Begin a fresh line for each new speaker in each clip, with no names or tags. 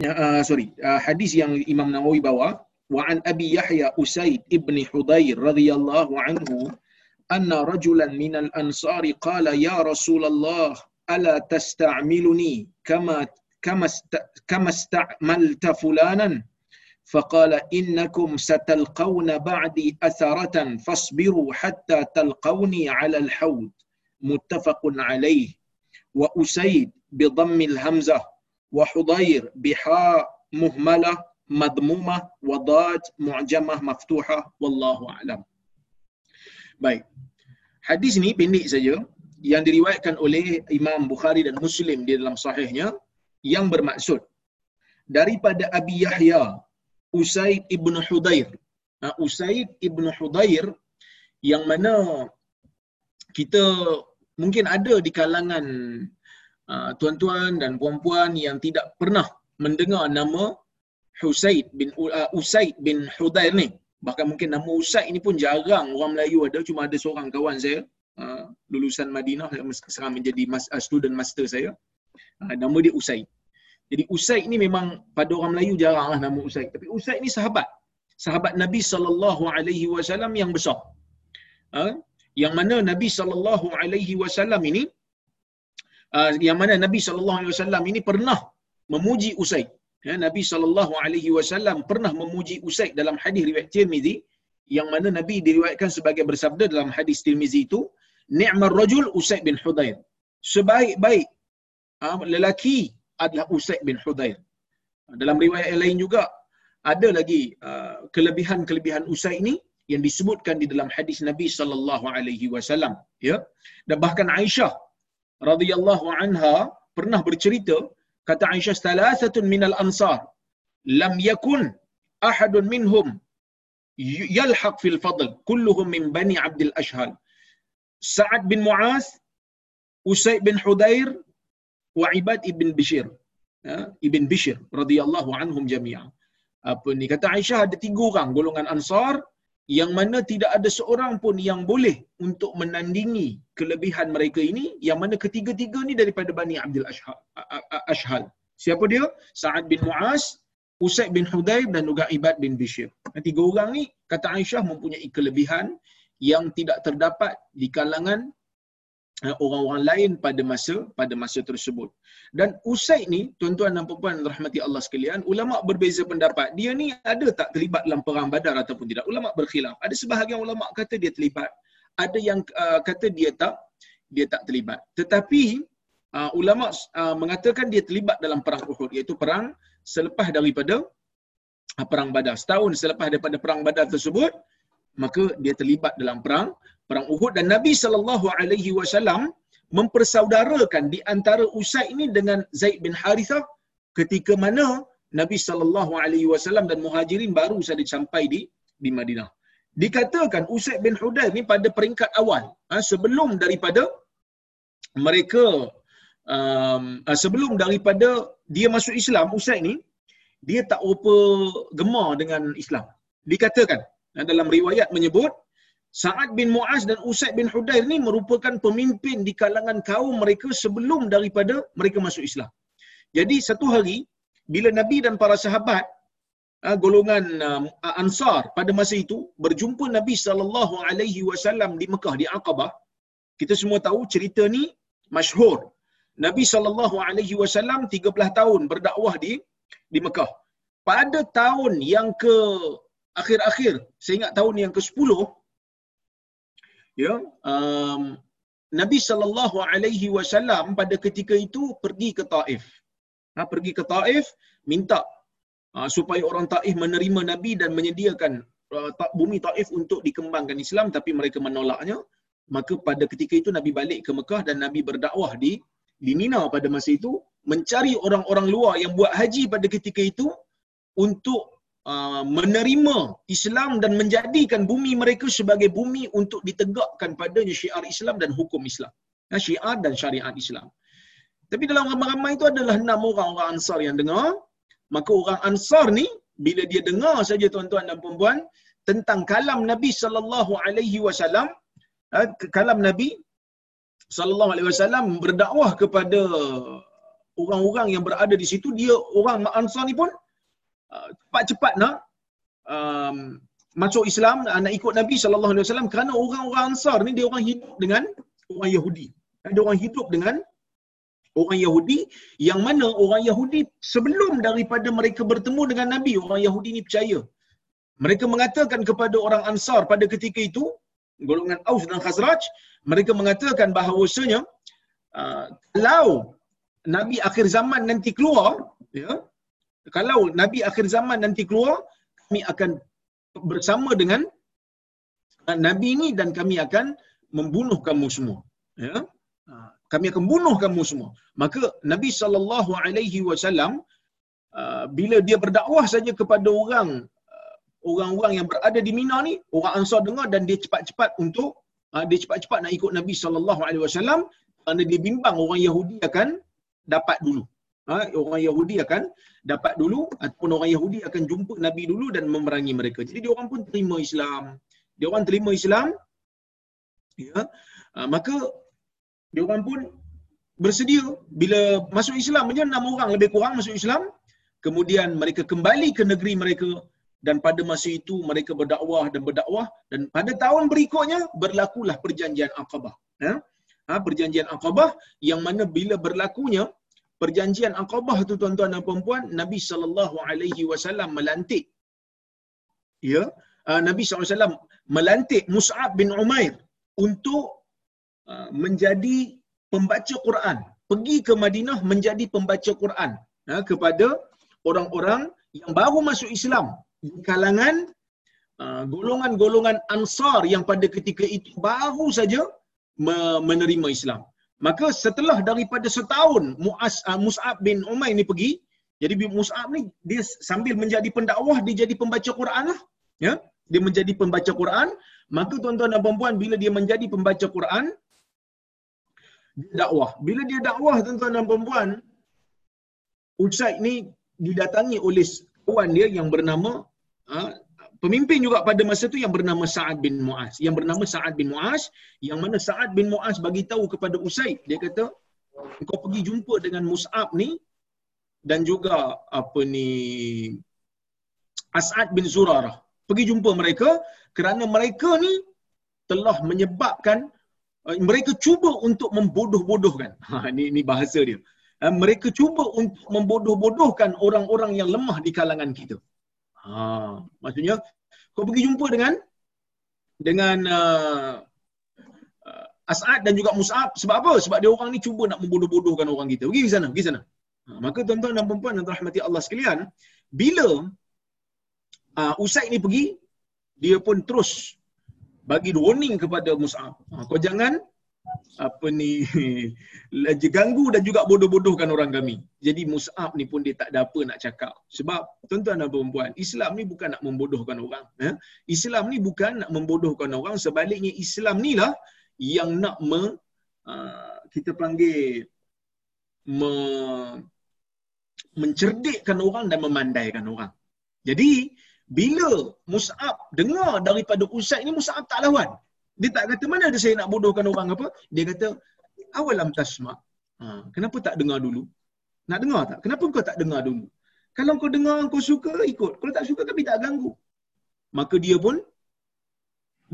uh, sorry uh, hadis yang Imam Nawawi bawa wa an Abi Yahya Usaid ibn Hudair radhiyallahu anhu anna rajulan min al-ansari qala ya Rasulullah ala tasta'miluni kama kama kama ista'malta fulanan فقال إنكم ستلقون بعدي أثرة فاصبروا حتى تلقوني على الحوض متفق عليه وأسيد بضم الهمزة وحضير بحاء مهملة مضمومة وضاد معجمة مفتوحة والله أعلم Baik. Hadis ni pendek saja yang diriwayatkan oleh Imam Bukhari dan Muslim di dalam sahihnya yang bermaksud daripada Abi Yahya Usaid ibnu Hudair. Ha, Usaid ibnu Hudair yang mana kita mungkin ada di kalangan tuan-tuan dan puan-puan yang tidak pernah mendengar nama Husaid bin uh, Usaid bin Hudair ni. Bahkan mungkin nama Usaid ini pun jarang orang Melayu ada, cuma ada seorang kawan saya uh, lulusan Madinah yang sekarang menjadi mas, uh, student master saya. Uh, nama dia Usaid. Jadi Usaid ni memang pada orang Melayu jaranglah nama Usaid. Tapi Usaid ni sahabat. Sahabat Nabi sallallahu alaihi wasallam yang besar. Ha? Yang mana Nabi sallallahu alaihi wasallam ini uh, yang mana Nabi sallallahu alaihi wasallam ini pernah memuji Usaid. Ya, Nabi sallallahu alaihi wasallam pernah memuji Usaid dalam hadis riwayat Tirmizi yang mana Nabi diriwayatkan sebagai bersabda dalam hadis Tirmizi itu, "Ni'mar rajul Usaid bin Hudair." Sebaik-baik uh, lelaki adalah Usaid bin Hudair. Dalam riwayat yang lain juga ada lagi uh, kelebihan-kelebihan Usaid ini yang disebutkan di dalam hadis Nabi sallallahu alaihi wasallam ya dan bahkan Aisyah radhiyallahu anha pernah bercerita kata Aisyah salasatun minal ansar lam yakun ahadun minhum yalhaq fil fadl kulluhum min bani Abdul Ashhal. Sa'ad bin Mu'az Usaid bin Hudair wa Ibad ibn Bishir ya, ibn Bishir radhiyallahu anhum jami'a apa ni? Kata Aisyah ada tiga orang golongan Ansar yang mana tidak ada seorang pun yang boleh untuk menandingi kelebihan mereka ini yang mana ketiga-tiga ni daripada Bani Abdul Ashhal. Siapa dia? Sa'ad bin Mu'az, Usaid bin Hudayb dan juga Ibad bin Bishir. Tiga orang ni kata Aisyah mempunyai kelebihan yang tidak terdapat di kalangan orang-orang lain pada masa pada masa tersebut. Dan Usaid ni, tuan-tuan dan puan rahmati Allah sekalian, ulama berbeza pendapat. Dia ni ada tak terlibat dalam perang Badar ataupun tidak? Ulama berkhilaf. Ada sebahagian ulama kata dia terlibat. Ada yang uh, kata dia tak dia tak terlibat. Tetapi uh, ulama uh, mengatakan dia terlibat dalam perang Uhud iaitu perang selepas daripada uh, perang Badar. Setahun selepas daripada perang Badar tersebut, maka dia terlibat dalam perang perang Uhud dan Nabi sallallahu alaihi wasallam mempersaudarakan di antara Usaid ini dengan Zaid bin Harithah ketika mana Nabi sallallahu alaihi wasallam dan Muhajirin baru saja sampai di di Madinah. Dikatakan Usaid bin Hudair ni pada peringkat awal ha, sebelum daripada mereka um, ha, sebelum daripada dia masuk Islam Usaid ni dia tak rupa gemar dengan Islam. Dikatakan ha, dalam riwayat menyebut Sa'ad bin Mu'az dan Usaid bin Hudair ni merupakan pemimpin di kalangan kaum mereka sebelum daripada mereka masuk Islam. Jadi satu hari bila Nabi dan para sahabat ah, golongan ah, Ansar pada masa itu berjumpa Nabi sallallahu alaihi wasallam di Mekah di Aqabah, kita semua tahu cerita ni masyhur. Nabi sallallahu alaihi wasallam 13 tahun berdakwah di di Mekah. Pada tahun yang ke akhir-akhir, saya ingat tahun yang ke-10 ya um, Nabi sallallahu alaihi wasallam pada ketika itu pergi ke Taif. Ha, pergi ke Taif minta uh, supaya orang Taif menerima Nabi dan menyediakan uh, bumi Taif untuk dikembangkan Islam tapi mereka menolaknya. Maka pada ketika itu Nabi balik ke Mekah dan Nabi berdakwah di di Mina pada masa itu mencari orang-orang luar yang buat haji pada ketika itu untuk Uh, menerima Islam dan menjadikan bumi mereka sebagai bumi untuk ditegakkan padanya syiar Islam dan hukum Islam. Ya, syiar dan syariat Islam. Tapi dalam ramai-ramai itu adalah enam orang orang Ansar yang dengar. Maka orang Ansar ni bila dia dengar saja tuan-tuan dan puan-puan tentang kalam Nabi sallallahu alaihi wasallam uh, kalam Nabi sallallahu alaihi wasallam berdakwah kepada orang-orang yang berada di situ dia orang Ansar ni pun uh, cepat-cepat nak um, masuk Islam nak ikut Nabi sallallahu alaihi wasallam kerana orang-orang Ansar ni dia orang hidup dengan orang Yahudi. Dia orang hidup dengan orang Yahudi yang mana orang Yahudi sebelum daripada mereka bertemu dengan Nabi orang Yahudi ni percaya mereka mengatakan kepada orang Ansar pada ketika itu golongan Aus dan Khazraj mereka mengatakan bahawasanya uh, kalau Nabi akhir zaman nanti keluar ya kalau Nabi akhir zaman nanti keluar kami akan bersama dengan Nabi ini dan kami akan membunuh kamu semua. Ya? Uh, kami akan bunuh kamu semua. Maka Nabi sallallahu alaihi wasallam uh, bila dia berdakwah saja kepada orang uh, orang-orang yang berada di Mina ni orang Ansar dengar dan dia cepat-cepat untuk dia cepat-cepat nak ikut Nabi sallallahu alaihi wasallam kerana dia bimbang orang Yahudi akan dapat dulu ha, orang Yahudi akan dapat dulu ataupun orang Yahudi akan jumpa Nabi dulu dan memerangi mereka. Jadi dia orang pun terima Islam. Dia orang terima Islam ya. Uh, maka dia orang pun bersedia. Bila masuk Islam saja enam orang lebih kurang masuk Islam kemudian mereka kembali ke negeri mereka dan pada masa itu mereka berdakwah dan berdakwah dan pada tahun berikutnya berlakulah perjanjian Aqabah ya. Ha, perjanjian Aqabah yang mana bila berlakunya perjanjian Aqabah tu tuan-tuan dan puan-puan Nabi sallallahu alaihi wasallam melantik ya uh, Nabi wasallam melantik Mus'ab bin Umair untuk uh, menjadi pembaca Quran pergi ke Madinah menjadi pembaca Quran uh, kepada orang-orang yang baru masuk Islam di kalangan golongan-golongan Ansar yang pada ketika itu baru saja menerima Islam. Maka setelah daripada setahun Muaz uh, Mus'ab bin Umair ni pergi, jadi Mus'ab ni dia sambil menjadi pendakwah dia jadi pembaca Quran lah. Ya, dia menjadi pembaca Quran. Maka tuan-tuan dan puan-puan bila dia menjadi pembaca Quran dia dakwah. Bila dia dakwah tuan-tuan dan puan-puan Usaid ni didatangi oleh kawan dia yang bernama uh, pemimpin juga pada masa itu yang bernama Sa'ad bin Mu'az. Yang bernama Sa'ad bin Mu'az, yang mana Sa'ad bin Mu'az bagi tahu kepada Usaid, dia kata, kau pergi jumpa dengan Mus'ab ni dan juga apa ni As'ad bin Zurarah. Pergi jumpa mereka kerana mereka ni telah menyebabkan uh, mereka cuba untuk membodoh-bodohkan. Ha, ini, ini bahasa dia. Uh, mereka cuba untuk membodoh-bodohkan orang-orang yang lemah di kalangan kita. Ha, maksudnya kau pergi jumpa dengan dengan uh, uh, As'ad dan juga Mus'ab sebab apa? Sebab dia orang ni cuba nak membodoh-bodohkan orang kita. Pergi sana, pergi sana. Ha, maka tuan-tuan dan puan-puan yang rahmati Allah sekalian, bila uh, Usaid ni pergi, dia pun terus bagi warning kepada Mus'ab. Ha, kau jangan apa ni ganggu dan juga bodoh-bodohkan orang kami. Jadi Mus'ab ni pun dia tak ada apa nak cakap. Sebab tuan-tuan dan puan Islam ni bukan nak membodohkan orang. Eh? Islam ni bukan nak membodohkan orang. Sebaliknya Islam ni lah yang nak me, uh, kita panggil me, mencerdikkan orang dan memandaikan orang. Jadi bila Mus'ab dengar daripada Usaid ni Mus'ab tak lawan. Dia tak kata mana ada saya nak bodohkan orang apa. Dia kata awalam tasma. Ha, kenapa tak dengar dulu? Nak dengar tak? Kenapa kau tak dengar dulu? Kalau kau dengar, kau suka, ikut. Kalau tak suka, tapi tak ganggu. Maka dia pun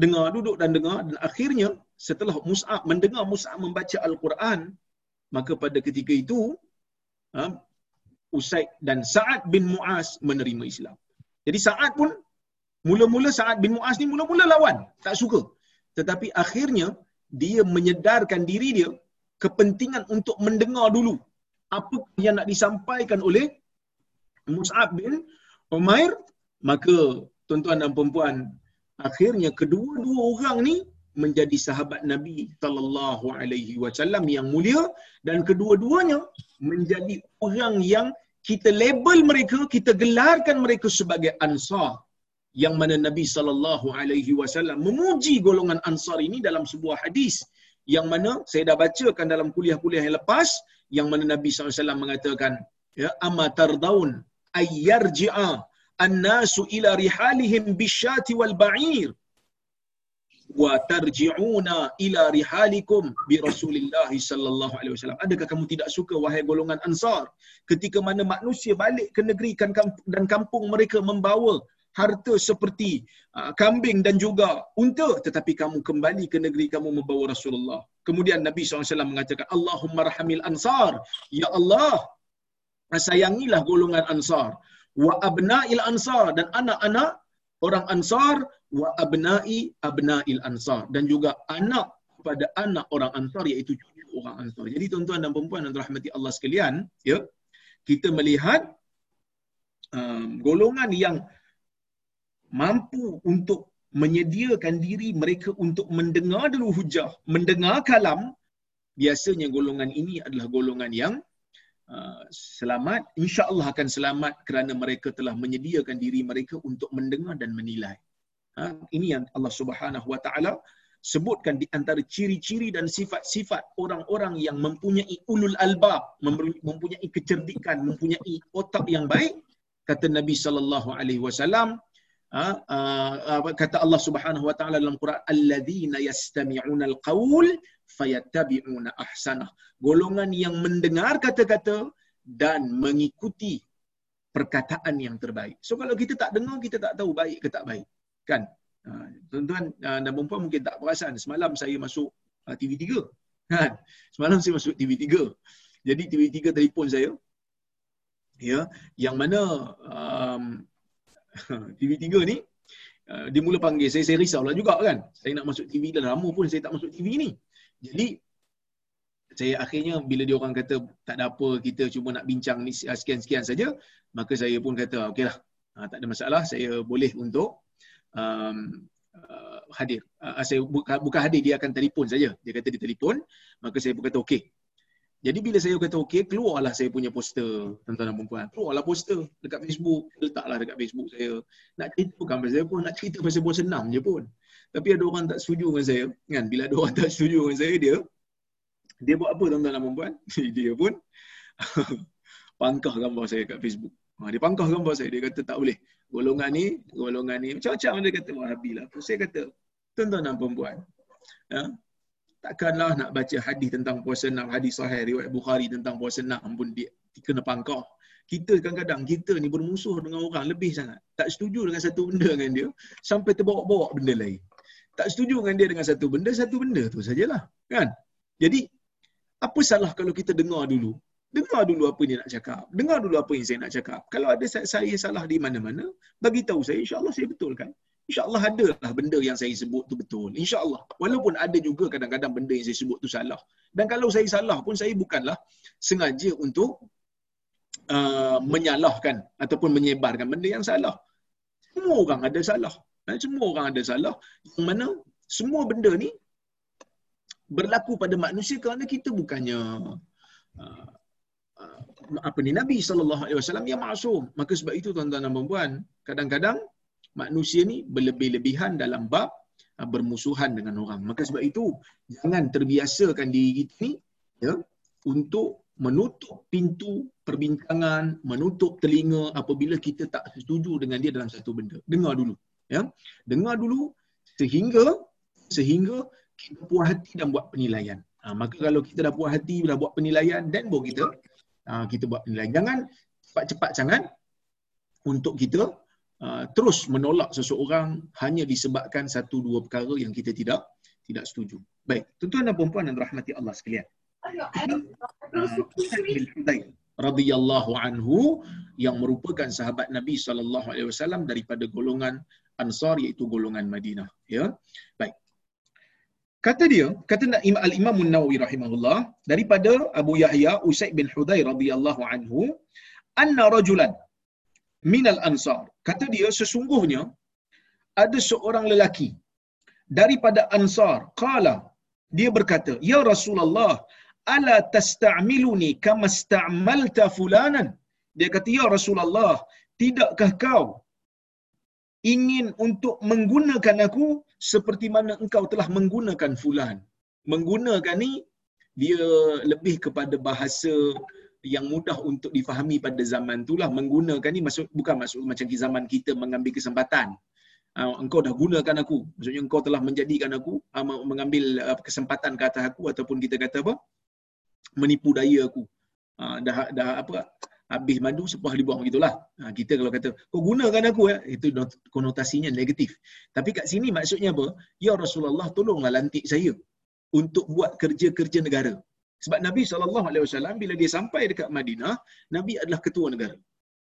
dengar, duduk dan dengar. Dan akhirnya, setelah Mus'ab mendengar Mus'ab membaca Al-Quran, maka pada ketika itu, ha, Usaid dan Sa'ad bin Mu'az menerima Islam. Jadi Sa'ad pun, mula-mula Sa'ad bin Mu'az ni mula-mula lawan. Tak suka tetapi akhirnya dia menyedarkan diri dia kepentingan untuk mendengar dulu apa yang nak disampaikan oleh Mus'ab bin Umair. Maka tuan-tuan dan puan akhirnya kedua-dua orang ni menjadi sahabat Nabi sallallahu alaihi wasallam yang mulia dan kedua-duanya menjadi orang yang kita label mereka kita gelarkan mereka sebagai ansar yang mana Nabi sallallahu alaihi wasallam memuji golongan Ansar ini dalam sebuah hadis yang mana saya dah bacakan dalam kuliah-kuliah yang lepas yang mana Nabi sallallahu alaihi wasallam mengatakan ya amma tardaun ayyarji'a an-nasu ila rihalihim bisyati wal ba'ir wa tarji'una ila rihalikum bi Rasulillah sallallahu alaihi wasallam. Adakah kamu tidak suka wahai golongan Ansar ketika mana manusia balik ke negeri dan kampung mereka membawa harta seperti uh, kambing dan juga unta tetapi kamu kembali ke negeri kamu membawa Rasulullah. Kemudian Nabi SAW mengatakan Allahumma rahamil ansar. Ya Allah sayangilah golongan ansar. Wa abna'il ansar dan anak-anak orang ansar wa abna'i abna'il ansar dan juga anak kepada anak orang ansar iaitu cucu orang ansar. Jadi tuan-tuan dan puan-puan yang dirahmati Allah sekalian, ya. Kita melihat um, golongan yang mampu untuk menyediakan diri mereka untuk mendengar dulu hujah, mendengar kalam, biasanya golongan ini adalah golongan yang uh, selamat, insya-Allah akan selamat kerana mereka telah menyediakan diri mereka untuk mendengar dan menilai. Ha, ini yang Allah Subhanahu Wa Taala sebutkan di antara ciri-ciri dan sifat-sifat orang-orang yang mempunyai ulul albab, mempunyai kecerdikan, mempunyai otak yang baik. Kata Nabi sallallahu alaihi wasallam, ha, uh, kata Allah Subhanahu wa taala dalam Quran alladzina yastami'una alqaul fayattabi'una ahsanah. Golongan yang mendengar kata-kata dan mengikuti perkataan yang terbaik. So kalau kita tak dengar kita tak tahu baik ke tak baik. Kan? Uh, tuan-tuan uh, dan puan mungkin tak perasan semalam saya masuk uh, TV3 kan? Semalam saya masuk TV3 jadi TV3 telefon saya. Ya yang mana um, TV3 ni uh, dia mula panggil. Saya saya risaulah juga kan. Saya nak masuk TV dah lama pun saya tak masuk TV ni. Jadi saya akhirnya bila dia orang kata tak ada apa kita cuma nak bincang ni sekian-sekian saja maka saya pun kata okeylah. Ha, tak ada masalah. Saya boleh untuk um, uh, hadir. Uh, saya bukan bukan hadir dia akan telefon saja. Dia kata dia telefon. Maka saya pun kata okey jadi bila saya kata okey, keluarlah saya punya poster tuan-tuan dan puan Keluarlah poster dekat Facebook, letaklah dekat Facebook saya. Nak cerita bukan pasal saya pun, nak cerita pasal buat senam je pun. Tapi ada orang tak setuju dengan saya, kan? Bila ada orang tak setuju dengan saya, dia dia buat apa tuan-tuan dan puan dia pun pangkah gambar saya kat Facebook. Ha, dia pangkah gambar saya, dia kata tak boleh. Golongan ni, golongan ni, macam-macam dia kata, wahabi lah. Saya kata, tuan-tuan dan puan ya, takkanlah nak baca hadis tentang puasa enam, hadis sahih riwayat Bukhari tentang puasa enam pun dia kena pangkah. Kita kadang-kadang kita ni bermusuh dengan orang lebih sangat. Tak setuju dengan satu benda dengan dia sampai terbawa-bawa benda lain. Tak setuju dengan dia dengan satu benda, satu benda tu sajalah. Kan? Jadi, apa salah kalau kita dengar dulu? Dengar dulu apa dia nak cakap. Dengar dulu apa yang saya nak cakap. Kalau ada saya salah di mana-mana, bagi tahu saya, insya-Allah saya betulkan. InsyaAllah ada lah benda yang saya sebut tu betul. InsyaAllah. Walaupun ada juga kadang-kadang benda yang saya sebut tu salah. Dan kalau saya salah pun saya bukanlah sengaja untuk uh, menyalahkan ataupun menyebarkan benda yang salah. Semua orang ada salah. Dan semua orang ada salah. Yang mana semua benda ni berlaku pada manusia kerana kita bukannya uh, uh, apa ni Nabi sallallahu alaihi wasallam yang maksum. Maka sebab itu tuan-tuan dan puan kadang-kadang manusia ni berlebih-lebihan dalam bab uh, bermusuhan dengan orang. Maka sebab itu jangan terbiasakan diri kita ni ya untuk menutup pintu perbincangan, menutup telinga apabila kita tak setuju dengan dia dalam satu benda. Dengar dulu, ya. Dengar dulu sehingga sehingga kita puas hati dan buat penilaian. Ha, maka kalau kita dah puas hati, dah buat penilaian, dan baru kita ha, kita buat penilaian. Jangan cepat-cepat sangat untuk kita Uh, terus menolak seseorang hanya disebabkan satu dua perkara yang kita tidak tidak setuju. Baik, tuan-tuan dan puan-puan yang rahmati Allah sekalian. Uh, radhiyallahu anhu yang merupakan sahabat Nabi sallallahu alaihi wasallam daripada golongan Ansar iaitu golongan Madinah, ya. Baik. Kata dia, kata Al-Imam An-Nawawi rahimahullah daripada Abu Yahya Usaid bin Hudayr radhiyallahu anhu anna rajulan minal ansar. Kata dia sesungguhnya ada seorang lelaki daripada ansar. Qala dia berkata, "Ya Rasulullah, ala tasta'miluni kama sta'malta fulanan?" Dia kata, "Ya Rasulullah, tidakkah kau ingin untuk menggunakan aku seperti mana engkau telah menggunakan fulan?" Menggunakan ni dia lebih kepada bahasa yang mudah untuk difahami pada zaman itulah menggunakan ni maksud bukan maksud macam zaman kita mengambil kesempatan. Uh, engkau dah gunakan aku. Maksudnya engkau telah menjadikan aku uh, mengambil uh, kesempatan ke atas aku ataupun kita kata apa? Menipu daya aku. Uh, dah dah apa habis madu sepah dibuang gitulah ha, kita kalau kata kau gunakan aku ya itu konotasinya negatif. Tapi kat sini maksudnya apa? Ya Rasulullah tolonglah lantik saya untuk buat kerja-kerja negara sebab Nabi SAW bila dia sampai dekat Madinah Nabi adalah ketua negara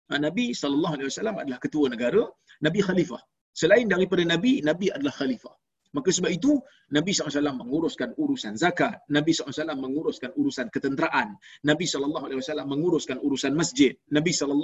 ha, Nabi SAW adalah ketua negara Nabi khalifah Selain daripada Nabi, Nabi adalah khalifah. Maka sebab itu, Nabi SAW menguruskan urusan zakat. Nabi SAW menguruskan urusan ketenteraan. Nabi SAW menguruskan urusan masjid. Nabi SAW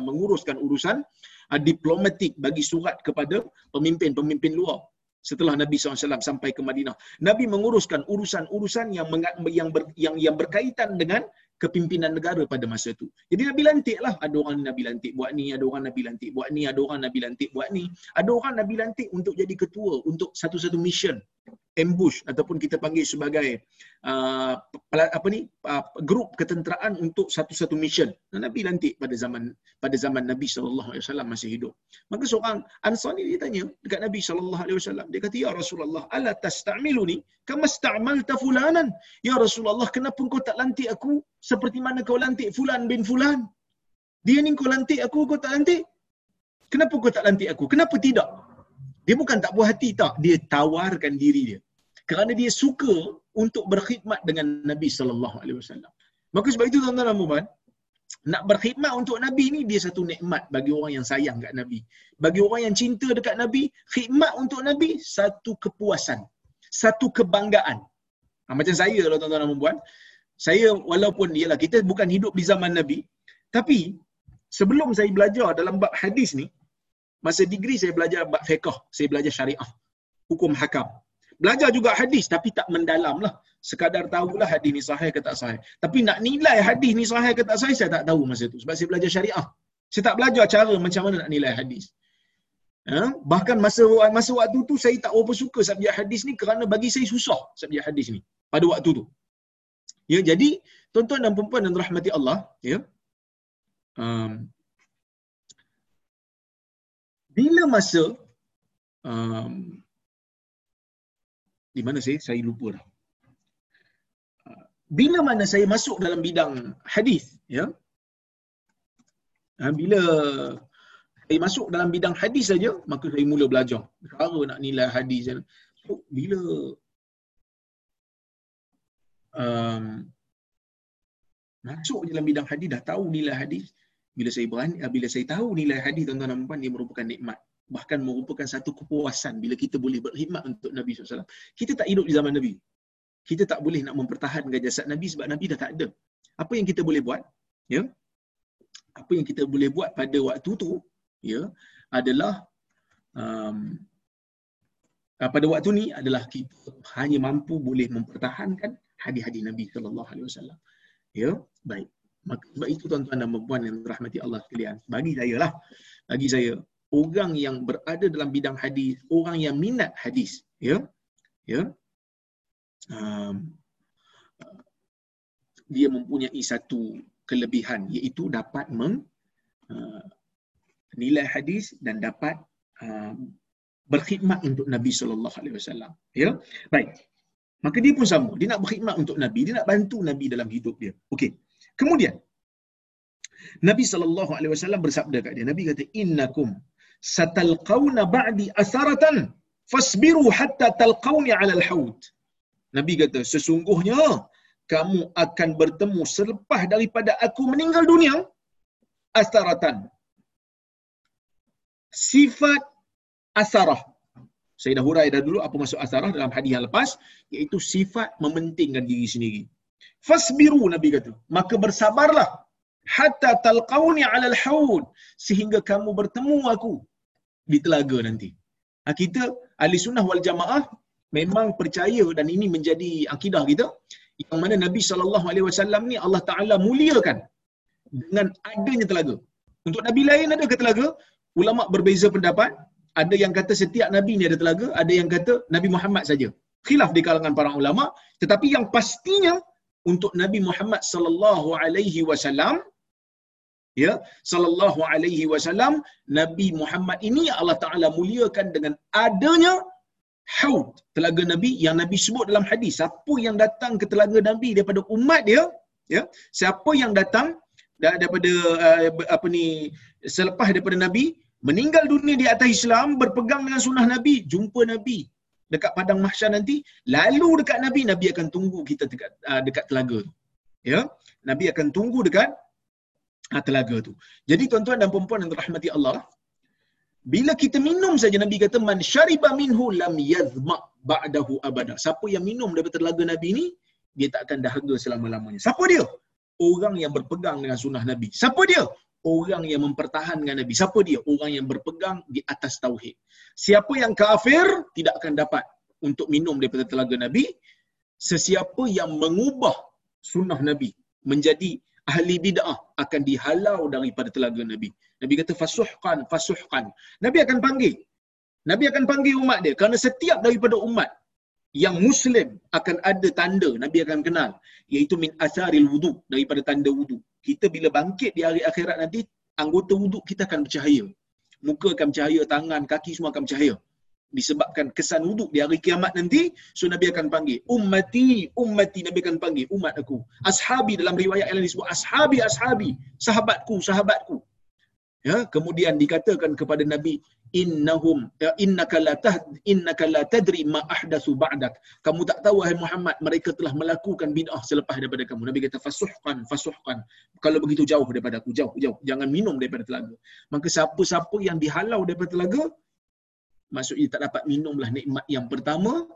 menguruskan urusan uh, diplomatik bagi surat kepada pemimpin-pemimpin luar. Setelah Nabi SAW sampai ke Madinah. Nabi menguruskan urusan-urusan yang, yang, ber, yang, yang berkaitan dengan kepimpinan negara pada masa itu. Jadi Nabi lantik lah. Ada orang Nabi lantik buat ni, ada orang Nabi lantik buat ni, ada orang Nabi lantik buat ni. Ada orang Nabi lantik untuk jadi ketua untuk satu-satu mission ambush ataupun kita panggil sebagai uh, apa ni uh, grup ketenteraan untuk satu-satu mission. Nabi lantik pada zaman pada zaman Nabi sallallahu alaihi wasallam masih hidup. Maka seorang Ansar ni dia tanya dekat Nabi sallallahu alaihi wasallam. Dia kata ya Rasulullah, "Ala tasta'miluni kama sta'malta fulanan?" Ya Rasulullah, kenapa kau tak lantik aku seperti mana kau lantik fulan bin fulan? Dia ni kau lantik aku, kau tak lantik? Kenapa kau tak lantik aku? Kenapa tidak? Dia bukan tak puas hati tak, dia tawarkan diri dia. Kerana dia suka untuk berkhidmat dengan Nabi sallallahu alaihi wasallam. Maka sebab itu tuan-tuan dan puan, nak berkhidmat untuk Nabi ni dia satu nikmat bagi orang yang sayang kat Nabi. Bagi orang yang cinta dekat Nabi, khidmat untuk Nabi satu kepuasan, satu kebanggaan. Ha, macam saya kalau tuan-tuan dan puan, saya walaupun ialah kita bukan hidup di zaman Nabi, tapi sebelum saya belajar dalam bab hadis ni, Masa degree saya belajar bab fiqh, saya belajar syariah, hukum hakam. Belajar juga hadis tapi tak mendalam lah. Sekadar tahulah hadis ni sahih ke tak sahih. Tapi nak nilai hadis ni sahih ke tak sahih, saya tak tahu masa tu. Sebab saya belajar syariah. Saya tak belajar cara macam mana nak nilai hadis. Ha? Bahkan masa masa waktu tu saya tak berapa suka subjek hadis ni kerana bagi saya susah subjek hadis ni pada waktu tu. Ya, jadi tuan-tuan dan puan-puan yang rahmati Allah, ya. Um, bila masa um, di mana saya saya lupa dah. Bila mana saya masuk dalam bidang hadis, ya. Ha, bila saya masuk dalam bidang hadis saja, maka saya mula belajar. Cara nak nilai hadis. So, bila um, masuk dalam bidang hadis, dah tahu nilai hadis, bila saya berani, ah, bila saya tahu nilai hadis tuan-tuan dan puan dia merupakan nikmat bahkan merupakan satu kepuasan bila kita boleh berkhidmat untuk Nabi SAW. Kita tak hidup di zaman Nabi. Kita tak boleh nak mempertahankan jasad Nabi sebab Nabi dah tak ada. Apa yang kita boleh buat? Ya. Apa yang kita boleh buat pada waktu tu ya adalah um, ah, pada waktu ni adalah kita hanya mampu boleh mempertahankan hadis-hadis Nabi sallallahu alaihi wasallam. Ya, baik. Maka sebab itu tuan-tuan dan puan yang rahmati Allah sekalian. Bagi saya lah. Bagi saya. Orang yang berada dalam bidang hadis. Orang yang minat hadis. Ya. Ya. Um, dia mempunyai satu kelebihan. Iaitu dapat meng, uh, nilai hadis dan dapat uh, berkhidmat untuk Nabi sallallahu alaihi wasallam. Ya. Baik. Maka dia pun sama. Dia nak berkhidmat untuk Nabi. Dia nak bantu Nabi dalam hidup dia. Okey. Kemudian Nabi sallallahu alaihi wasallam bersabda kat dia. Nabi kata innakum satalqauna ba'di asaratan fasbiru hatta talqauni 'ala al-haud. Nabi kata sesungguhnya kamu akan bertemu selepas daripada aku meninggal dunia asaratan. Sifat asarah. Saya dah hurai dah dulu apa maksud asarah dalam hadis yang lepas iaitu sifat mementingkan diri sendiri fasbiru nabi kata. Maka bersabarlah. Hatta talqauni ala al-haud sehingga kamu bertemu aku di telaga nanti. Ha, kita ahli sunnah wal jamaah memang percaya dan ini menjadi akidah kita yang mana nabi wasallam ni Allah taala muliakan dengan adanya telaga. Untuk nabi lain ada ke telaga? Ulama berbeza pendapat. Ada yang kata setiap nabi ni ada telaga ada yang kata nabi Muhammad saja. Khilaf di kalangan para ulama. Tetapi yang pastinya untuk Nabi Muhammad sallallahu alaihi wasallam ya sallallahu alaihi wasallam Nabi Muhammad ini Allah Taala muliakan dengan adanya haud telaga nabi yang nabi sebut dalam hadis. Siapa yang datang ke telaga nabi daripada umat dia ya siapa yang datang daripada uh, apa ni selepas daripada nabi meninggal dunia di atas Islam berpegang dengan sunnah nabi jumpa nabi dekat padang mahsyar nanti lalu dekat nabi nabi akan tunggu kita dekat uh, dekat telaga tu ya nabi akan tunggu dekat uh, telaga tu jadi tuan-tuan dan puan-puan yang dirahmati Allah bila kita minum saja Nabi kata man syariba minhu lam yazma ba'dahu abada. Siapa yang minum daripada telaga Nabi ni dia tak akan dahaga selama-lamanya. Siapa dia? Orang yang berpegang dengan sunnah Nabi. Siapa dia? Orang yang mempertahankan Nabi. Siapa dia? Orang yang berpegang di atas tauhid. Siapa yang kafir tidak akan dapat untuk minum daripada telaga Nabi. Sesiapa yang mengubah sunnah Nabi menjadi ahli bid'ah akan dihalau daripada telaga Nabi. Nabi kata fasuhkan, fasuhkan. Nabi akan panggil. Nabi akan panggil umat dia kerana setiap daripada umat yang muslim akan ada tanda Nabi akan kenal iaitu min asaril wudu daripada tanda wudu. Kita bila bangkit di hari akhirat nanti anggota wudu kita akan bercahaya. Muka akan bercahaya, tangan, kaki semua akan bercahaya. Disebabkan kesan wudu di hari kiamat nanti, so Nabi akan panggil ummati, ummati Nabi akan panggil umat aku. Ashabi dalam riwayat yang lain disebut ashabi, ashabi, sahabatku, sahabatku. Ya, kemudian dikatakan kepada Nabi innahum ya, innaka la tahd innaka la tadri ma ahdathu ba'dak. Kamu tak tahu wahai Muhammad mereka telah melakukan bid'ah selepas daripada kamu. Nabi kata fasuhkan fasuhkan. Kalau begitu jauh daripada aku, jauh jauh. Jangan minum daripada telaga. Maka siapa-siapa yang dihalau daripada telaga maksudnya tak dapat minumlah nikmat yang pertama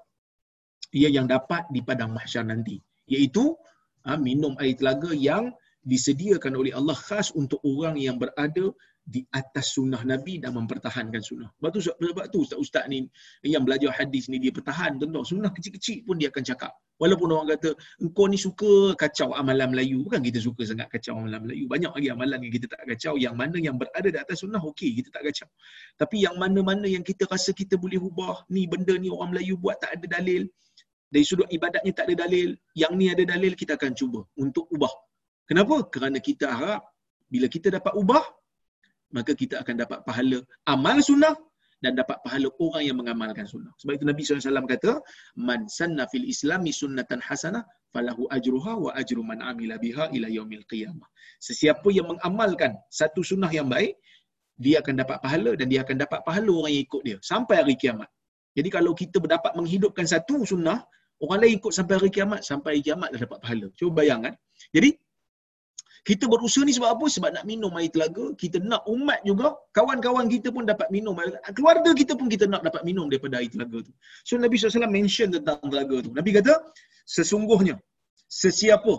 ia yang dapat di padang mahsyar nanti iaitu ha, minum air telaga yang disediakan oleh Allah khas untuk orang yang berada di atas sunnah Nabi dan mempertahankan sunnah. Sebab tu, sebab tu ustaz-ustaz ni yang belajar hadis ni dia pertahan tuan Sunnah kecil-kecil pun dia akan cakap. Walaupun orang kata engkau ni suka kacau amalan Melayu. Bukan kita suka sangat kacau amalan Melayu. Banyak lagi amalan yang kita tak kacau. Yang mana yang berada di atas sunnah okey kita tak kacau. Tapi yang mana-mana yang kita rasa kita boleh ubah. Ni benda ni orang Melayu buat tak ada dalil. Dari sudut ibadatnya tak ada dalil. Yang ni ada dalil kita akan cuba untuk ubah. Kenapa? Kerana kita harap bila kita dapat ubah, maka kita akan dapat pahala amal sunnah dan dapat pahala orang yang mengamalkan sunnah. Sebab itu Nabi SAW kata, Man sanna fil islami sunnatan hasanah, falahu ajruha wa ajru man amila biha ila yaumil qiyamah. Sesiapa yang mengamalkan satu sunnah yang baik, dia akan dapat pahala dan dia akan dapat pahala orang yang ikut dia sampai hari kiamat. Jadi kalau kita berdapat menghidupkan satu sunnah, orang lain ikut sampai hari kiamat, sampai hari kiamat dah dapat pahala. Cuba bayangkan. Jadi kita berusaha ni sebab apa? Sebab nak minum air telaga. Kita nak umat juga, kawan-kawan kita pun dapat minum. Keluarga kita pun kita nak dapat minum daripada air telaga tu. So Nabi SAW mention tentang telaga tu. Nabi kata, sesungguhnya, sesiapa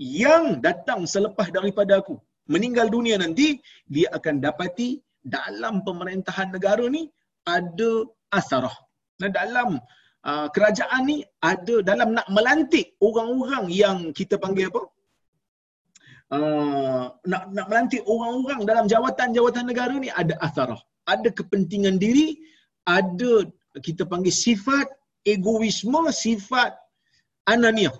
yang datang selepas daripada aku, meninggal dunia nanti, dia akan dapati dalam pemerintahan negara ni, ada asarah. Dan dalam uh, kerajaan ni, ada dalam nak melantik orang-orang yang kita panggil apa? Uh, nak nak melantik orang-orang dalam jawatan-jawatan negara ni ada asarah, ada kepentingan diri, ada kita panggil sifat egoisme, sifat anania,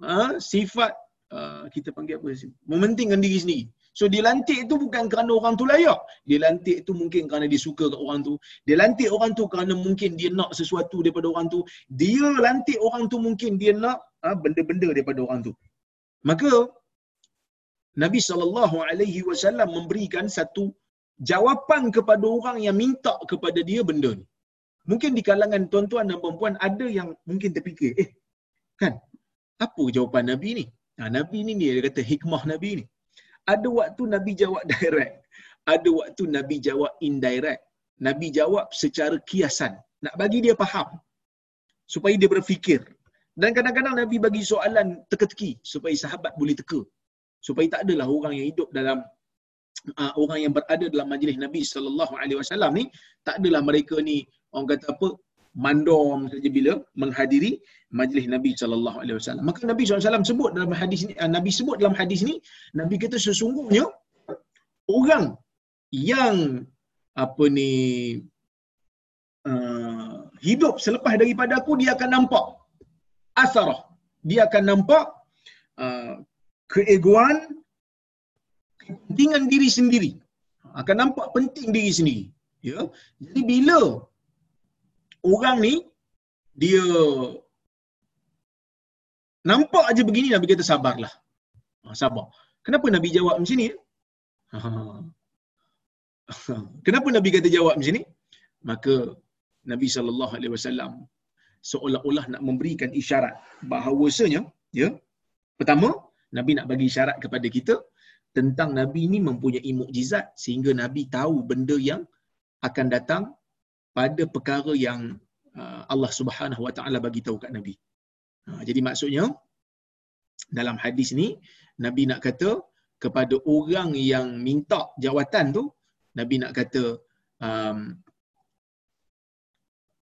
uh, sifat uh, kita panggil apa sih? Mementingkan diri sendiri. So dia lantik itu bukan kerana orang tu layak. Dia lantik itu mungkin kerana dia suka kat orang tu. Dia lantik orang tu kerana mungkin dia nak sesuatu daripada orang tu. Dia lantik orang tu mungkin dia nak ha, benda-benda daripada orang tu. Maka Nabi sallallahu alaihi wasallam memberikan satu jawapan kepada orang yang minta kepada dia benda ni. Mungkin di kalangan tuan-tuan dan puan-puan ada yang mungkin terfikir, eh kan apa jawapan Nabi ni? Nah, Nabi ni dia kata hikmah Nabi ni. Ada waktu Nabi jawab direct. Ada waktu Nabi jawab indirect. Nabi jawab secara kiasan. Nak bagi dia faham. Supaya dia berfikir. Dan kadang-kadang Nabi bagi soalan teka-teki supaya sahabat boleh teka supaya tak adalah orang yang hidup dalam uh, orang yang berada dalam majlis Nabi sallallahu alaihi wasallam ni tak adalah mereka ni orang kata apa mandom saja bila menghadiri majlis Nabi sallallahu alaihi wasallam. Maka Nabi SAW sebut dalam hadis ni uh, Nabi sebut dalam hadis ni Nabi kata sesungguhnya orang yang apa ni uh, hidup selepas daripada aku dia akan nampak asarah. Dia akan nampak uh, keegoan kepentingan diri sendiri. Akan nampak penting diri sendiri. Ya. Jadi bila orang ni dia nampak aja begini Nabi kata sabarlah. Ha, sabar. Kenapa Nabi jawab macam ni? Ha. Kenapa Nabi kata jawab macam ni? Maka Nabi sallallahu alaihi wasallam seolah-olah nak memberikan isyarat bahawasanya ya pertama Nabi nak bagi isyarat kepada kita tentang Nabi ini mempunyai mukjizat sehingga Nabi tahu benda yang akan datang pada perkara yang uh, Allah Subhanahu Wa Taala bagi tahu kat Nabi. Ha, jadi maksudnya dalam hadis ni Nabi nak kata kepada orang yang minta jawatan tu Nabi nak kata um,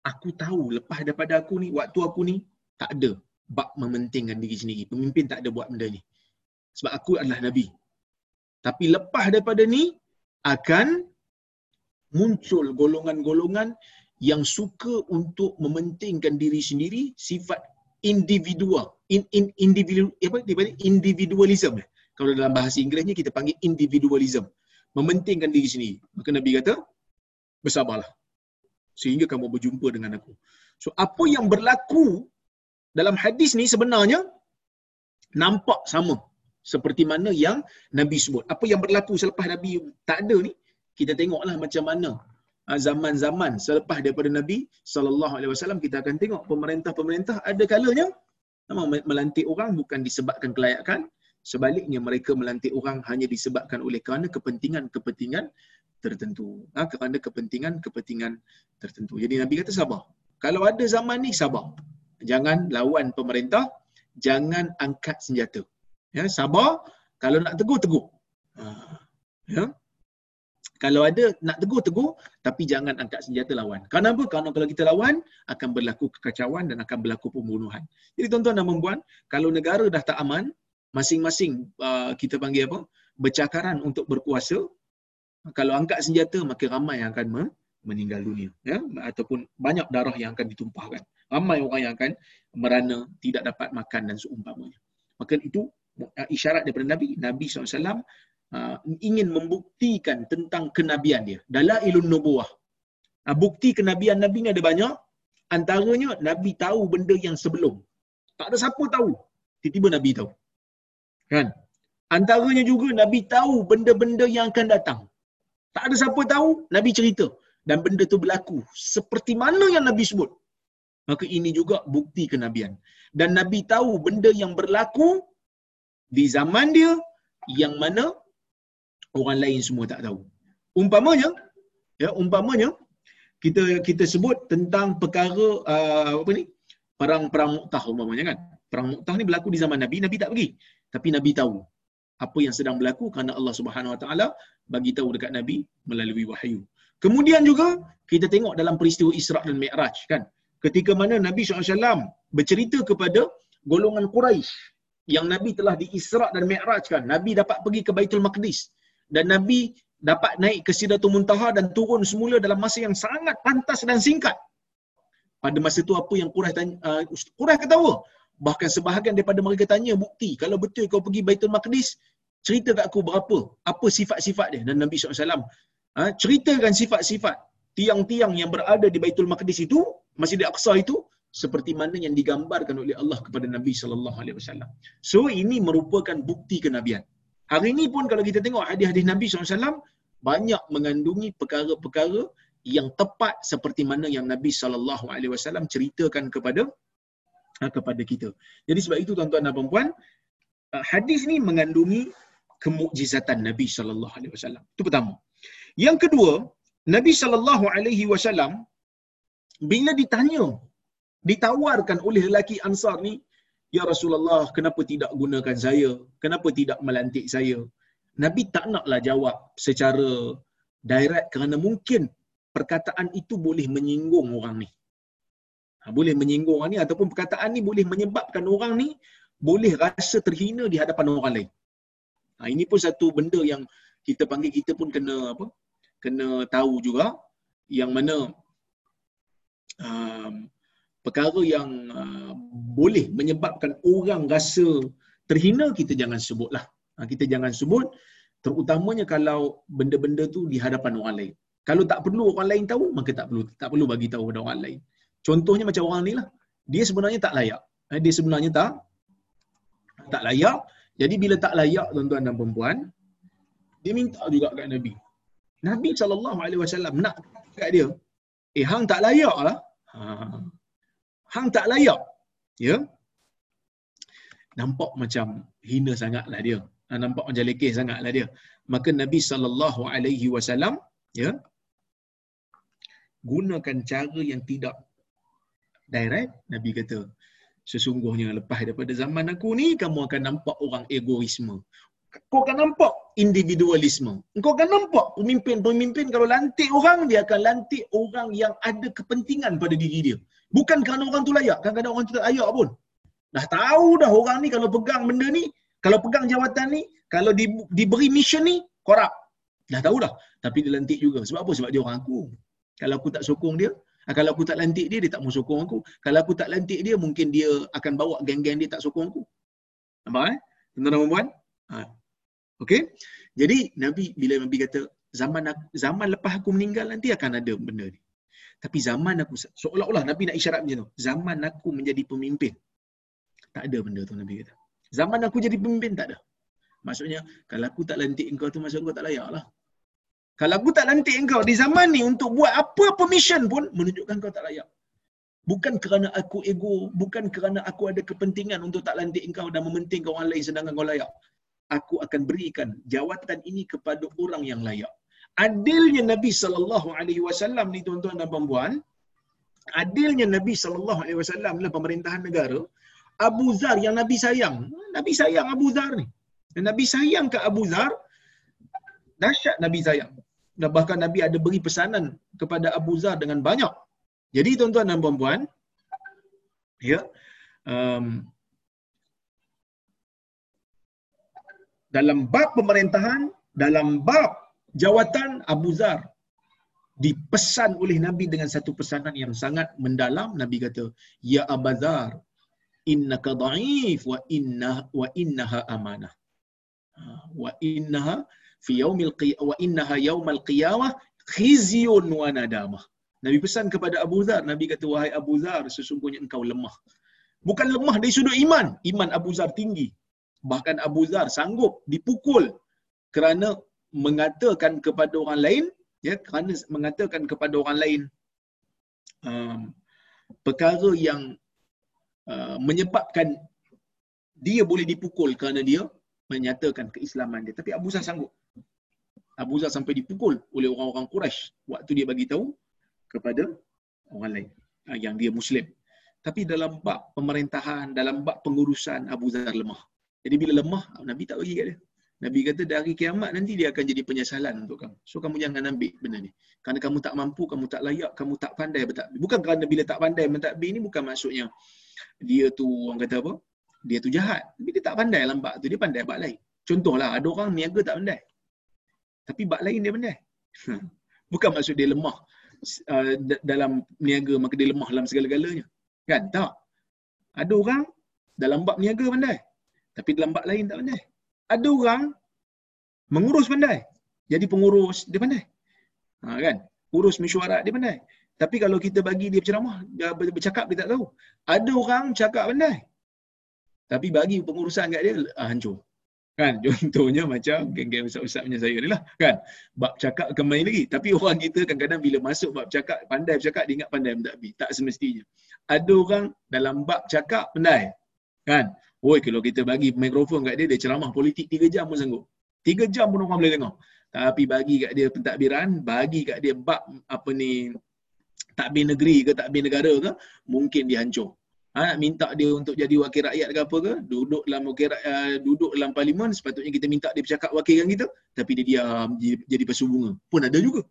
aku tahu lepas daripada aku ni waktu aku ni tak ada bab mementingkan diri sendiri. Pemimpin tak ada buat benda ni. Sebab aku adalah Nabi. Tapi lepas daripada ni akan muncul golongan-golongan yang suka untuk mementingkan diri sendiri sifat individual. In, in, individu apa dia individualism. Kalau dalam bahasa Inggerisnya kita panggil individualism. Mementingkan diri sendiri. Maka nabi kata bersabarlah. Sehingga kamu berjumpa dengan aku. So apa yang berlaku dalam hadis ni sebenarnya nampak sama seperti mana yang nabi sebut. Apa yang berlaku selepas nabi tak ada ni kita tengoklah macam mana ah, zaman-zaman selepas daripada Nabi sallallahu alaihi wasallam kita akan tengok pemerintah-pemerintah ada kalanya melantik orang bukan disebabkan kelayakan. Sebaliknya mereka melantik orang hanya disebabkan oleh kerana kepentingan-kepentingan tertentu. Ha, kerana kepentingan-kepentingan tertentu. Jadi Nabi kata sabar. Kalau ada zaman ni sabar. Jangan lawan pemerintah. Jangan angkat senjata ya sabar kalau nak tegur tegur ha, ya kalau ada nak tegur-tegur tapi jangan angkat senjata lawan. Kenapa? Kerana kalau kita lawan akan berlaku kekacauan dan akan berlaku pembunuhan. Jadi tuan-tuan dan puan kalau negara dah tak aman, masing-masing uh, kita panggil apa? bercakaran untuk berkuasa. Kalau angkat senjata maka ramai yang akan meninggal dunia ya ataupun banyak darah yang akan ditumpahkan. Ramai orang yang akan merana tidak dapat makan dan seumpamanya. Maka itu isyarat daripada Nabi, Nabi SAW uh, ingin membuktikan tentang kenabian dia. Dalailun nubuwah. Uh, bukti kenabian Nabi ni ada banyak. Antaranya Nabi tahu benda yang sebelum. Tak ada siapa tahu. Tiba-tiba Nabi tahu. Kan? Antaranya juga Nabi tahu benda-benda yang akan datang. Tak ada siapa tahu, Nabi cerita. Dan benda tu berlaku seperti mana yang Nabi sebut. Maka ini juga bukti kenabian. Dan Nabi tahu benda yang berlaku di zaman dia yang mana orang lain semua tak tahu. Umpamanya, ya umpamanya kita kita sebut tentang perkara uh, apa ni? Perang perang Mu'tah umpamanya kan. Perang Mu'tah ni berlaku di zaman Nabi, Nabi tak pergi. Tapi Nabi tahu apa yang sedang berlaku kerana Allah Subhanahu Wa Taala bagi tahu dekat Nabi melalui wahyu. Kemudian juga kita tengok dalam peristiwa Isra' dan Mi'raj kan. Ketika mana Nabi SAW bercerita kepada golongan Quraisy yang Nabi telah di Isra' dan Mi'raj kan. Nabi dapat pergi ke Baitul Maqdis dan Nabi dapat naik ke Sidratul Muntaha dan turun semula dalam masa yang sangat pantas dan singkat. Pada masa itu apa yang Quraisy tanya, uh, Quraisy ketawa. Bahkan sebahagian daripada mereka tanya bukti, kalau betul kau pergi Baitul Maqdis, cerita kat aku berapa, apa sifat-sifat dia. Dan Nabi SAW uh, ceritakan sifat-sifat tiang-tiang yang berada di Baitul Maqdis itu, Masjid Aqsa itu, seperti mana yang digambarkan oleh Allah kepada Nabi sallallahu alaihi wasallam. So ini merupakan bukti kenabian. Hari ini pun kalau kita tengok hadis-hadis Nabi SAW, banyak mengandungi perkara-perkara yang tepat seperti mana yang Nabi SAW ceritakan kepada ha, kepada kita. Jadi sebab itu tuan-tuan dan puan uh, hadis ni mengandungi kemukjizatan Nabi SAW. Itu pertama. Yang kedua, Nabi SAW bila ditanya, ditawarkan oleh lelaki Ansar ni, Ya Rasulullah, kenapa tidak gunakan saya? Kenapa tidak melantik saya? Nabi tak naklah jawab secara direct kerana mungkin perkataan itu boleh menyinggung orang ni. Ha, boleh menyinggung orang ni ataupun perkataan ni boleh menyebabkan orang ni boleh rasa terhina di hadapan orang lain. Ha, ini pun satu benda yang kita panggil kita pun kena apa? Kena tahu juga yang mana um, perkara yang uh, boleh menyebabkan orang rasa terhina kita jangan sebutlah. Ha, kita jangan sebut Terutamanya kalau benda-benda tu di hadapan orang lain. Kalau tak perlu orang lain tahu, maka tak perlu tak perlu bagi tahu pada orang lain. Contohnya macam orang ni lah. Dia sebenarnya tak layak. Eh, dia sebenarnya tak tak layak. Jadi bila tak layak tuan-tuan dan puan dia minta juga kat Nabi. Nabi SAW nak kat dia, eh hang tak layak lah. Ha. Hang tak layak. Ya. Nampak macam hina sangatlah dia. Ha, nampak macam lekeh sangatlah dia. Maka Nabi SAW ya, gunakan cara yang tidak direct. Nabi kata, sesungguhnya lepas daripada zaman aku ni, kamu akan nampak orang egoisme. Kau akan nampak individualisme. Kau akan nampak pemimpin-pemimpin kalau lantik orang, dia akan lantik orang yang ada kepentingan pada diri dia. Bukan kerana orang tu layak. Kan kadang orang tu tak layak pun. Dah tahu dah orang ni kalau pegang benda ni, kalau pegang jawatan ni, kalau di, diberi mission ni, korup. Dah tahu dah. Tapi dia lantik juga. Sebab apa? Sebab dia orang aku. Kalau aku tak sokong dia, ah, kalau aku tak lantik dia, dia tak mau sokong aku. Kalau aku tak lantik dia, mungkin dia akan bawa geng-geng dia tak sokong aku. Nampak eh? Tuan-tuan dan puan? Ha. Okey? Jadi Nabi bila Nabi kata zaman zaman lepas aku meninggal nanti akan ada benda ni. Tapi zaman aku seolah-olah Nabi nak isyarat macam tu. Zaman aku menjadi pemimpin. Tak ada benda tu Nabi kata. Zaman aku jadi pemimpin tak ada. Maksudnya kalau aku tak lantik engkau tu maksud engkau tak layak lah. Kalau aku tak lantik engkau di zaman ni untuk buat apa permission pun menunjukkan kau tak layak. Bukan kerana aku ego, bukan kerana aku ada kepentingan untuk tak lantik engkau dan mementingkan orang lain sedangkan kau layak aku akan berikan jawatan ini kepada orang yang layak. Adilnya Nabi sallallahu alaihi wasallam ni tuan-tuan dan puan-puan, adilnya Nabi sallallahu alaihi wasallam dalam pemerintahan negara, Abu Zar yang Nabi sayang. Nabi sayang Abu Zar ni. Dan Nabi sayang ke Abu Zar, dahsyat Nabi sayang. Dan bahkan Nabi ada beri pesanan kepada Abu Zar dengan banyak. Jadi tuan-tuan dan puan-puan, ya, um, dalam bab pemerintahan, dalam bab jawatan Abu Zar dipesan oleh Nabi dengan satu pesanan yang sangat mendalam. Nabi kata, Ya Abu Zar, innaka da'if wa inna wa innaha amanah. Ha, wa innaha fi yaumil qiyamah wa innaha yaumal qiyamah khizyun wa nadamah. Nabi pesan kepada Abu Zar, Nabi kata wahai Abu Zar, sesungguhnya engkau lemah. Bukan lemah dari sudut iman, iman Abu Zar tinggi, bahkan Abu Zar sanggup dipukul kerana mengatakan kepada orang lain ya kerana mengatakan kepada orang lain um, perkara yang uh, menyebabkan dia boleh dipukul kerana dia menyatakan keislaman dia. Tapi Abu Zar sanggup. Abu Zar sampai dipukul oleh orang-orang Quraisy waktu dia bagi tahu kepada orang lain uh, yang dia muslim. Tapi dalam bab pemerintahan dalam bab pengurusan Abu Zar lemah jadi bila lemah, Nabi tak bagi kat dia. Nabi kata dari kiamat nanti dia akan jadi penyesalan untuk kamu. So kamu jangan ambil benda ni. Kerana kamu tak mampu, kamu tak layak, kamu tak pandai bertakbir. Bukan kerana bila tak pandai bertakbir ni bukan maksudnya dia tu orang kata apa? Dia tu jahat. Tapi dia tak pandai lambak tu, dia pandai bak lain. Contohlah ada orang niaga tak pandai. Tapi bak lain dia pandai. bukan maksud dia lemah uh, dalam niaga maka dia lemah dalam segala-galanya. Kan? Tak. Ada orang dalam bab niaga pandai. Tapi dalam bab lain tak pandai. Ada orang mengurus pandai. Jadi pengurus dia pandai. Ha, kan? Urus mesyuarat dia pandai. Tapi kalau kita bagi dia berceramah, dia bercakap dia tak tahu. Ada orang cakap pandai. Tapi bagi pengurusan kat dia, ah, hancur. Kan? Contohnya macam geng-geng ustaz-ustaz punya saya ni lah. Kan? Bab cakap akan main lagi. Tapi orang kita kadang-kadang bila masuk bab cakap, pandai bercakap, dia ingat pandai mentadbir. Tak semestinya. Ada orang dalam bab cakap pandai. Kan? Oi, kalau kita bagi mikrofon kat dia, dia ceramah politik 3 jam pun sanggup. 3 jam pun orang boleh dengar. Tapi bagi kat dia pentadbiran, bagi kat dia bab apa ni takbir negeri ke takbir negara ke, mungkin dia hancur. Ha, nak minta dia untuk jadi wakil rakyat ke apa ke, duduk dalam wakil uh, duduk dalam parlimen, sepatutnya kita minta dia bercakap wakilkan kita, tapi dia diam jadi, jadi pesu bunga. Pun ada juga.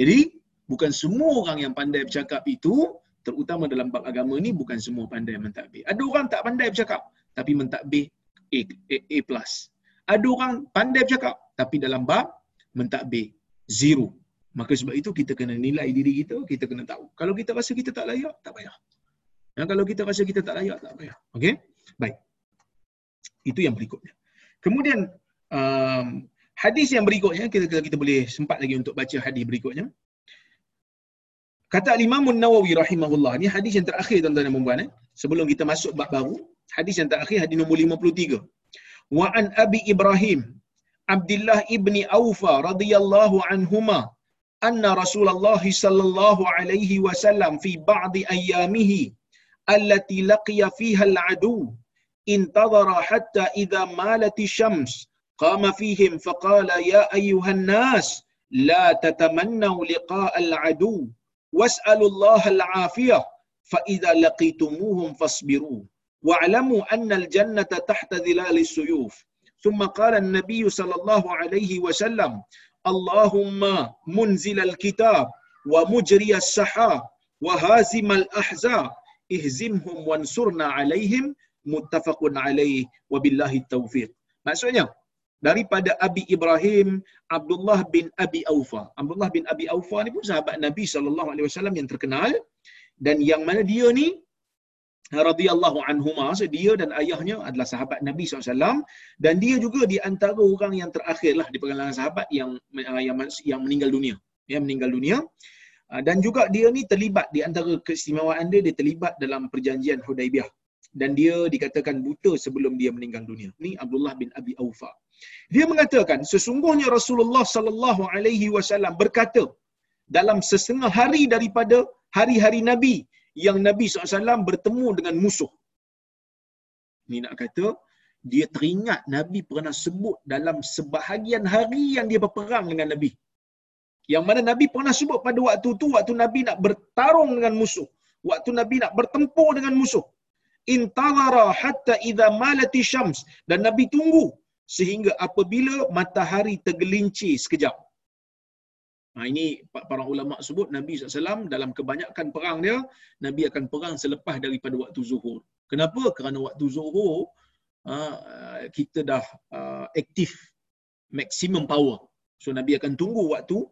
Jadi, bukan semua orang yang pandai bercakap itu, terutama dalam bab agama ni, bukan semua pandai mentadbir. Ada orang tak pandai bercakap, tapi mentadbir A, A, A+. Ada orang pandai bercakap tapi dalam bab mentadbir zero. Maka sebab itu kita kena nilai diri kita, kita kena tahu. Kalau kita rasa kita tak layak, tak payah. Dan kalau kita rasa kita tak layak, tak payah. Okey? Baik. Itu yang berikutnya. Kemudian um, Hadis yang berikutnya kita kita, boleh sempat lagi untuk baca hadis berikutnya. Kata Imam Nawawi rahimahullah, ni hadis yang terakhir tuan-tuan dan puan eh. Sebelum kita masuk bab baru, hadis yang terakhir hadis nombor 53. Wa an Abi Ibrahim Abdullah ibni Aufa radhiyallahu anhuma anna Rasulullah sallallahu alaihi wasallam fi ba'd ayyamihi allati laqiya fiha al-adu intadhara hatta idha malat ash-shams qama fihim faqala ya ayyuhan nas la tatamannu liqa' al-adu was'alu al-'afiyah fa idha laqitumuhum fasbiru wa'lamu anna al-jannata tahta dhilal as-suyuf ثم قال النبي صلى الله عليه وسلم اللهم منزل الكتاب ومجري السحاب وهازم الأحزاب اهزمهم وانصرنا عليهم متفق عليه وبالله التوفيق maksudnya daripada Abi Ibrahim Abdullah bin Abi Aufa Abdullah bin Abi Aufa ni pun sahabat Nabi sallallahu alaihi wasallam yang terkenal dan yang mana dia ni Radhiyallahu anhuma. So dia dan ayahnya adalah sahabat Nabi SAW dan dia juga di antara orang yang terakhir lah di perkalangan sahabat yang yang yang meninggal dunia. Yang meninggal dunia. Ah, dan juga dia ni terlibat di antara keistimewaan dia dia terlibat dalam perjanjian Hudaibiyah dan dia dikatakan buta sebelum dia meninggal dunia. Ni Abdullah bin Abi Aufa. Dia mengatakan sesungguhnya Rasulullah sallallahu alaihi wasallam berkata dalam setengah hari daripada hari-hari Nabi yang Nabi SAW bertemu dengan musuh. Ni nak kata, dia teringat Nabi pernah sebut dalam sebahagian hari yang dia berperang dengan Nabi. Yang mana Nabi pernah sebut pada waktu tu, waktu Nabi nak bertarung dengan musuh. Waktu Nabi nak bertempur dengan musuh. Intazara hatta idha malati syams. Dan Nabi tunggu sehingga apabila matahari tergelincir sekejap. Ha, ini para ulama sebut Nabi SAW dalam kebanyakan perang dia, Nabi akan perang selepas daripada waktu zuhur. Kenapa? Kerana waktu zuhur, ha, kita dah uh, aktif maksimum power. So Nabi akan tunggu waktu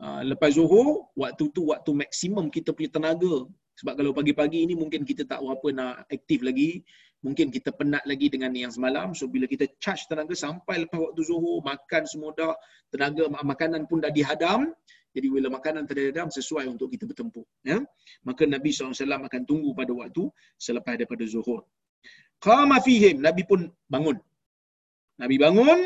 uh, lepas zuhur, waktu tu waktu maksimum kita punya tenaga. Sebab kalau pagi-pagi ni mungkin kita tak berapa nak aktif lagi. Mungkin kita penat lagi dengan yang semalam. So bila kita charge tenaga sampai lepas waktu zuhur, makan semua dah, tenaga makanan pun dah dihadam. Jadi bila makanan terhadam sesuai untuk kita bertempur. Ya? Maka Nabi SAW akan tunggu pada waktu selepas daripada zuhur. Qama fihim. Nabi pun bangun. Nabi bangun.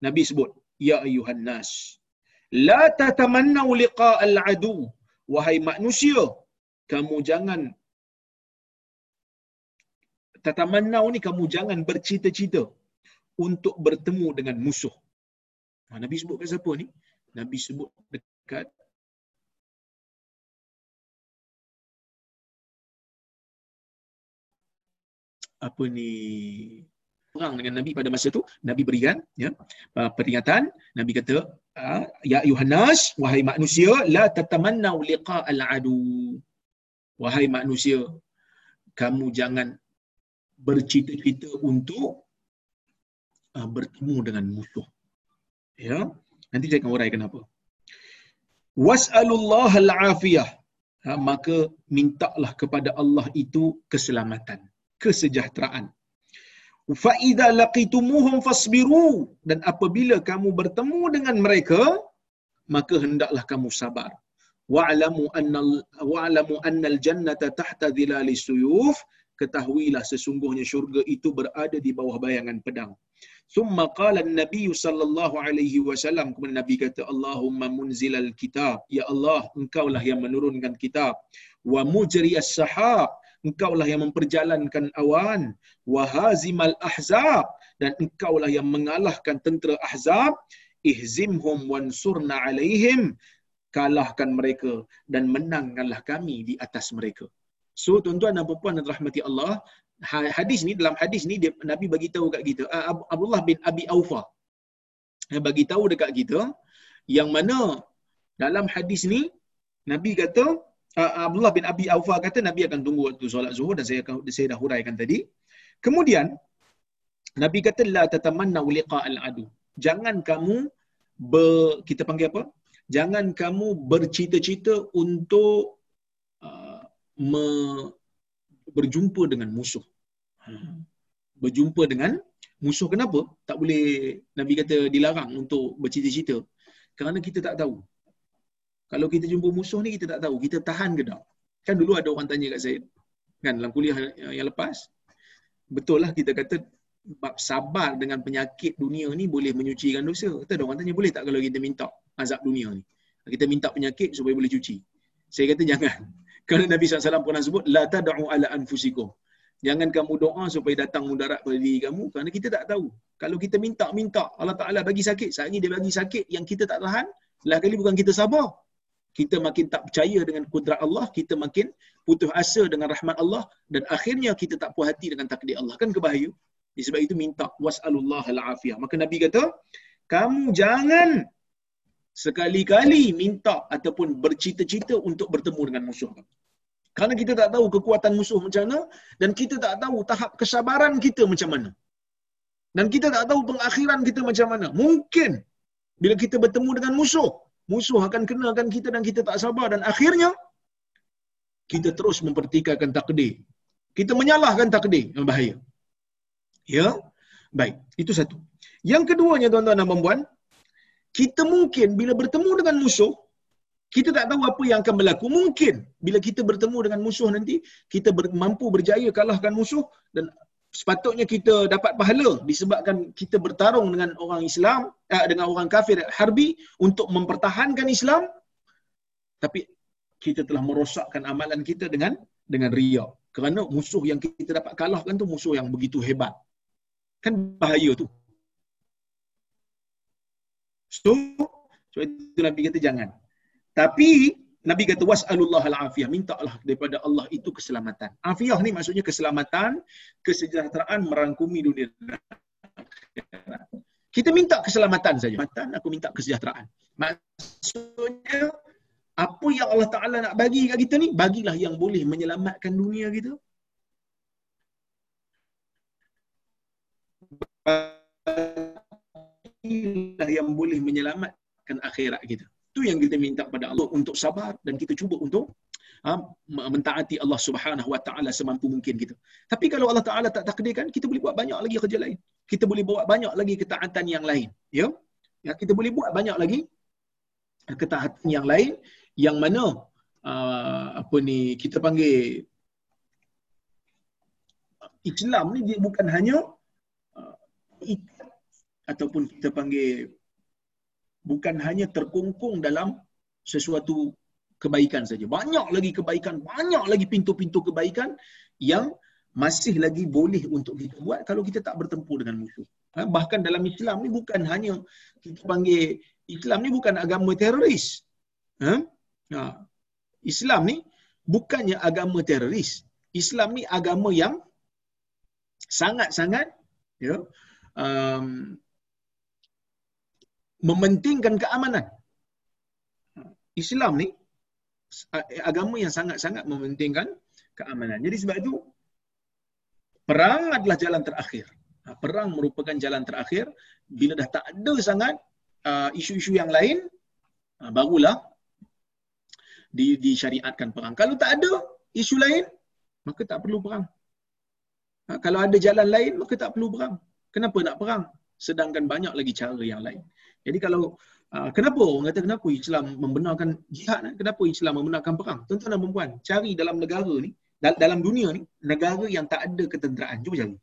Nabi sebut. Ya ayuhan nas. La tatamannau liqa al-adu. Wahai manusia. Kamu jangan tatamannau ni kamu jangan bercita-cita untuk bertemu dengan musuh. Ha, Nabi sebut kat siapa ni? Nabi sebut dekat apa ni perang dengan Nabi pada masa tu Nabi berikan ya peringatan Nabi kata ah, ya Yohanes wahai manusia la tatamannu liqa al adu wahai manusia kamu jangan bercita-cita untuk uh, bertemu dengan musuh. Ya, nanti saya akan uraikan apa. Was'alullah al-afiyah. Ha, maka mintalah kepada Allah itu keselamatan, kesejahteraan. Fa idza laqitumuhum fasbiru dan apabila kamu bertemu dengan mereka maka hendaklah kamu sabar. Wa'lamu anna wa'lamu anna al-jannata tahta dhilali suyuf ketahuilah sesungguhnya syurga itu berada di bawah bayangan pedang. Summa qala Nabi sallallahu alaihi wasallam kemudian Nabi kata Allahumma munzilal kitab. Ya Allah engkaulah yang menurunkan kitab. Wa mujriyas sahab. Engkaulah yang memperjalankan awan. Wa hazimal ahzab. Dan engkaulah yang mengalahkan tentera ahzab. Ihzimhum wansurna alaihim. Kalahkan mereka dan menangkanlah kami di atas mereka So tuan-tuan dan puan-puan dan rahmati Allah, ha- hadis ni dalam hadis ni dia Nabi bagi tahu kat kita, Abdullah bin Abi Aufa. Dia bagi tahu dekat kita yang mana dalam hadis ni Nabi kata Abdullah bin Abi Aufa kata Nabi akan tunggu waktu solat zuhur dan saya akan saya dah huraikan tadi. Kemudian Nabi kata la tatamanna liqa al-adu. Jangan kamu ber, kita panggil apa? Jangan kamu bercita-cita untuk me, berjumpa dengan musuh. Ha. Berjumpa dengan Musuh kenapa? Tak boleh Nabi kata dilarang untuk bercita-cita. Kerana kita tak tahu. Kalau kita jumpa musuh ni kita tak tahu. Kita tahan ke tak? Kan dulu ada orang tanya kat saya. Kan dalam kuliah yang lepas. Betul lah kita kata bab sabar dengan penyakit dunia ni boleh menyucikan dosa. Kata ada orang tanya boleh tak kalau kita minta azab dunia ni? Kita minta penyakit supaya boleh cuci. Saya kata jangan. Kerana Nabi SAW pernah sebut, La tada'u ala anfusikum. Jangan kamu doa supaya datang mudarat pada diri kamu kerana kita tak tahu. Kalau kita minta-minta Allah Ta'ala bagi sakit, saat ini dia bagi sakit yang kita tak tahan, lah kali bukan kita sabar. Kita makin tak percaya dengan kudrat Allah, kita makin putus asa dengan rahmat Allah dan akhirnya kita tak puas hati dengan takdir Allah. Kan kebahaya? Sebab itu minta was'alullah al-afiyah. Maka Nabi kata, kamu jangan sekali-kali minta ataupun bercita-cita untuk bertemu dengan musuh kamu. Kerana kita tak tahu kekuatan musuh macam mana dan kita tak tahu tahap kesabaran kita macam mana. Dan kita tak tahu pengakhiran kita macam mana. Mungkin bila kita bertemu dengan musuh, musuh akan kenakan kita dan kita tak sabar dan akhirnya kita terus mempertikaikan takdir. Kita menyalahkan takdir yang bahaya. Ya? Baik, itu satu. Yang keduanya tuan-tuan dan puan kita mungkin bila bertemu dengan musuh, kita tak tahu apa yang akan berlaku. Mungkin bila kita bertemu dengan musuh nanti, kita ber, mampu berjaya kalahkan musuh dan sepatutnya kita dapat pahala disebabkan kita bertarung dengan orang Islam, eh, dengan orang kafir harbi untuk mempertahankan Islam. Tapi kita telah merosakkan amalan kita dengan dengan ria. Kerana musuh yang kita dapat kalahkan tu musuh yang begitu hebat. Kan bahaya tu. So, sebab itu Nabi kata jangan. Tapi Nabi kata was'alullah al-afiyah. Mintalah daripada Allah itu keselamatan. Afiyah ni maksudnya keselamatan, kesejahteraan merangkumi dunia. Kita minta keselamatan saja. Matan aku minta kesejahteraan. Maksudnya apa yang Allah Taala nak bagi kat kita ni, bagilah yang boleh menyelamatkan dunia kita. Bagilah yang boleh menyelamatkan akhirat kita. Itu yang kita minta pada Allah untuk sabar dan kita cuba untuk ha, mentaati Allah Subhanahu Wa Taala semampu mungkin kita. Tapi kalau Allah Taala tak takdirkan, kita boleh buat banyak lagi kerja lain. Kita boleh buat banyak lagi ketaatan yang lain. Ya? Ya, kita boleh buat banyak lagi ketaatan yang lain yang mana uh, apa ni kita panggil Islam ni dia bukan hanya uh, ataupun kita panggil bukan hanya terkungkung dalam sesuatu kebaikan saja. Banyak lagi kebaikan, banyak lagi pintu-pintu kebaikan yang masih lagi boleh untuk kita buat kalau kita tak bertempur dengan musuh. Ha? Bahkan dalam Islam ni bukan hanya kita panggil Islam ni bukan agama teroris. Ha? Ha. Islam ni bukannya agama teroris. Islam ni agama yang sangat-sangat ya, um, mementingkan keamanan. Islam ni agama yang sangat-sangat mementingkan keamanan. Jadi sebab itu perang adalah jalan terakhir. Ha, perang merupakan jalan terakhir bila dah tak ada sangat uh, isu-isu yang lain uh, barulah di disyariatkan perang. Kalau tak ada isu lain maka tak perlu perang. Ha, kalau ada jalan lain maka tak perlu perang. Kenapa nak perang? Sedangkan banyak lagi cara yang lain. Jadi kalau uh, kenapa orang kata kenapa Islam membenarkan jihad? Eh? Kenapa Islam membenarkan perang? Tuan-tuan dan puan cari dalam negara ni, dalam dunia ni, negara yang tak ada ketenteraan. Cuba cari.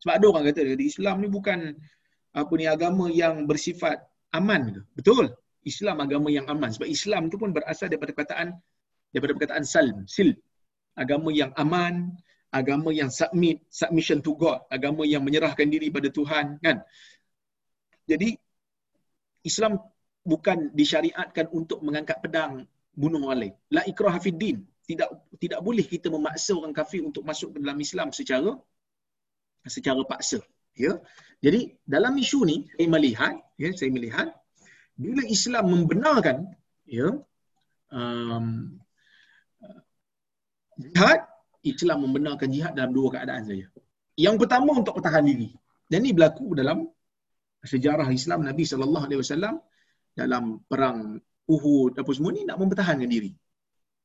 Sebab ada orang kata Islam ni bukan apa ni agama yang bersifat aman ke? Betul. Islam agama yang aman. Sebab Islam tu pun berasal daripada perkataan daripada perkataan salm, sil. Agama yang aman, agama yang submit, submission to God, agama yang menyerahkan diri pada Tuhan, kan? Jadi Islam bukan disyariatkan untuk mengangkat pedang bunuh orang lain. La ikrah din. Tidak tidak boleh kita memaksa orang kafir untuk masuk ke dalam Islam secara secara paksa. Ya. Jadi dalam isu ni saya melihat, ya, saya melihat bila Islam membenarkan ya um, jihad, Islam membenarkan jihad dalam dua keadaan saja. Yang pertama untuk pertahan diri. Dan ini berlaku dalam sejarah Islam Nabi sallallahu alaihi wasallam dalam perang Uhud apa semua ni nak mempertahankan diri.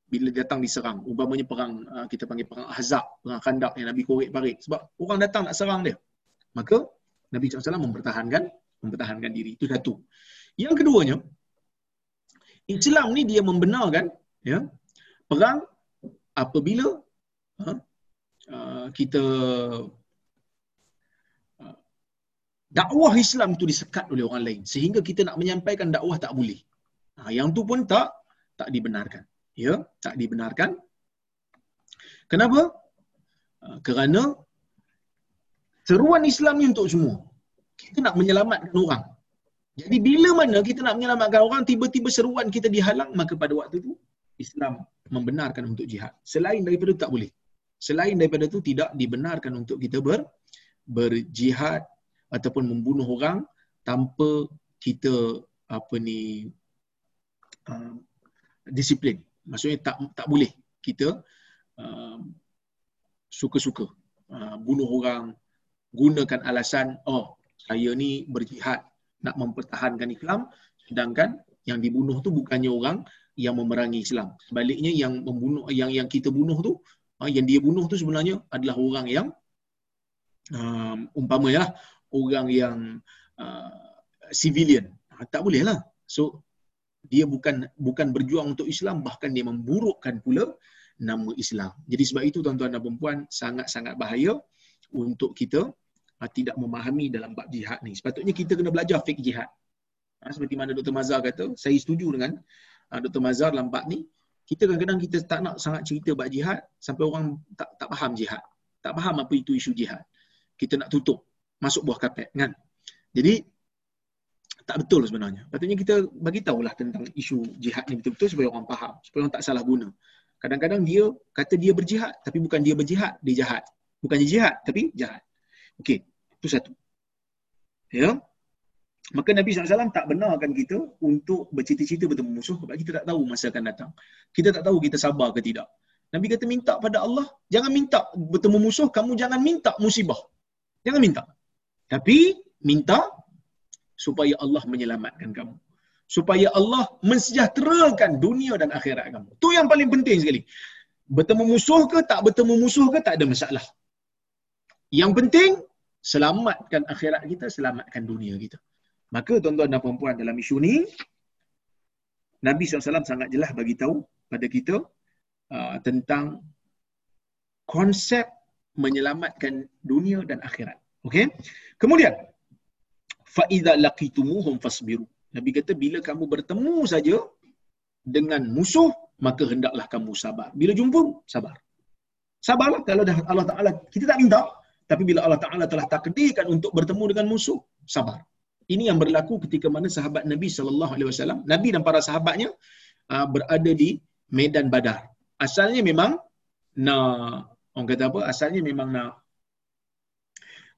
Bila datang diserang, umpamanya perang uh, kita panggil perang Ahzab, perang Khandaq yang Nabi korek parit sebab orang datang nak serang dia. Maka Nabi SAW mempertahankan mempertahankan diri. Itu satu. Yang keduanya, Islam ni dia membenarkan ya, perang apabila ha, uh, kita dakwah Islam itu disekat oleh orang lain sehingga kita nak menyampaikan dakwah tak boleh. Ha, yang tu pun tak tak dibenarkan. Ya, tak dibenarkan. Kenapa? Uh, kerana seruan Islam ni untuk semua. Kita nak menyelamatkan orang. Jadi bila mana kita nak menyelamatkan orang, tiba-tiba seruan kita dihalang, maka pada waktu itu Islam membenarkan untuk jihad. Selain daripada itu tak boleh. Selain daripada itu tidak dibenarkan untuk kita ber, berjihad ataupun membunuh orang tanpa kita apa ni uh, disiplin. Maksudnya tak tak boleh kita uh, suka-suka uh, bunuh orang gunakan alasan oh saya ni berjihad nak mempertahankan Islam sedangkan yang dibunuh tu bukannya orang yang memerangi Islam. Sebaliknya yang membunuh yang yang kita bunuh tu ah, yang dia bunuh tu sebenarnya adalah orang yang um, umpamanya lah, orang yang uh, civilian. Ah, tak boleh lah. So dia bukan bukan berjuang untuk Islam bahkan dia memburukkan pula nama Islam. Jadi sebab itu tuan-tuan dan puan sangat-sangat bahaya untuk kita uh, tidak memahami dalam bab jihad ni. Sepatutnya kita kena belajar fik jihad. Ha, seperti mana Dr. Mazhar kata, saya setuju dengan uh, Dr. Mazhar dalam bab ni. Kita kadang-kadang kita tak nak sangat cerita bab jihad sampai orang tak tak faham jihad. Tak faham apa itu isu jihad. Kita nak tutup masuk buah kapet kan. Jadi tak betul sebenarnya. Patutnya kita bagi tahulah tentang isu jihad ni betul-betul supaya orang faham, supaya orang tak salah guna. Kadang-kadang dia kata dia berjihad tapi bukan dia berjihad, dia jahat. Bukannya jihad tapi jahat. Okey, itu satu. Ya. Maka Nabi SAW tak benarkan kita untuk bercita-cita bertemu musuh sebab kita tak tahu masa akan datang. Kita tak tahu kita sabar ke tidak. Nabi kata minta pada Allah, jangan minta bertemu musuh, kamu jangan minta musibah. Jangan minta. Tapi minta supaya Allah menyelamatkan kamu. Supaya Allah mensejahterakan dunia dan akhirat kamu. Itu yang paling penting sekali. Bertemu musuh ke tak bertemu musuh ke tak ada masalah. Yang penting selamatkan akhirat kita, selamatkan dunia kita. Maka tuan-tuan dan puan-puan dalam isu ni Nabi SAW sangat jelas bagi tahu pada kita uh, tentang konsep menyelamatkan dunia dan akhirat. Okey. Kemudian fa idza laqitumuhum fasbiru. Nabi kata bila kamu bertemu saja dengan musuh maka hendaklah kamu sabar. Bila jumpa sabar. Sabarlah kalau dah Allah Taala kita tak minta tapi bila Allah Taala telah takdirkan untuk bertemu dengan musuh, sabar. Ini yang berlaku ketika mana sahabat Nabi sallallahu alaihi wasallam, Nabi dan para sahabatnya uh, berada di medan Badar. Asalnya memang nak orang kata apa? Asalnya memang nak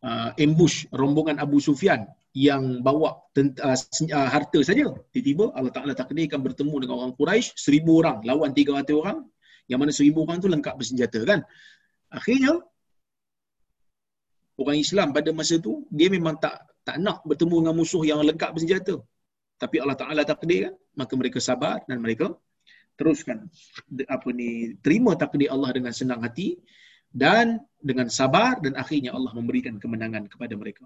uh, ambush rombongan Abu Sufyan yang bawa tent- uh, uh, harta saja. Tiba-tiba Allah Taala takdirkan bertemu dengan orang Quraisy seribu orang lawan tiga ratus orang. Yang mana seribu orang tu lengkap bersenjata kan. Akhirnya orang Islam pada masa tu dia memang tak tak nak bertemu dengan musuh yang lengkap bersenjata. Tapi Allah Taala takdir kan, maka mereka sabar dan mereka teruskan apa ni terima takdir Allah dengan senang hati dan dengan sabar dan akhirnya Allah memberikan kemenangan kepada mereka.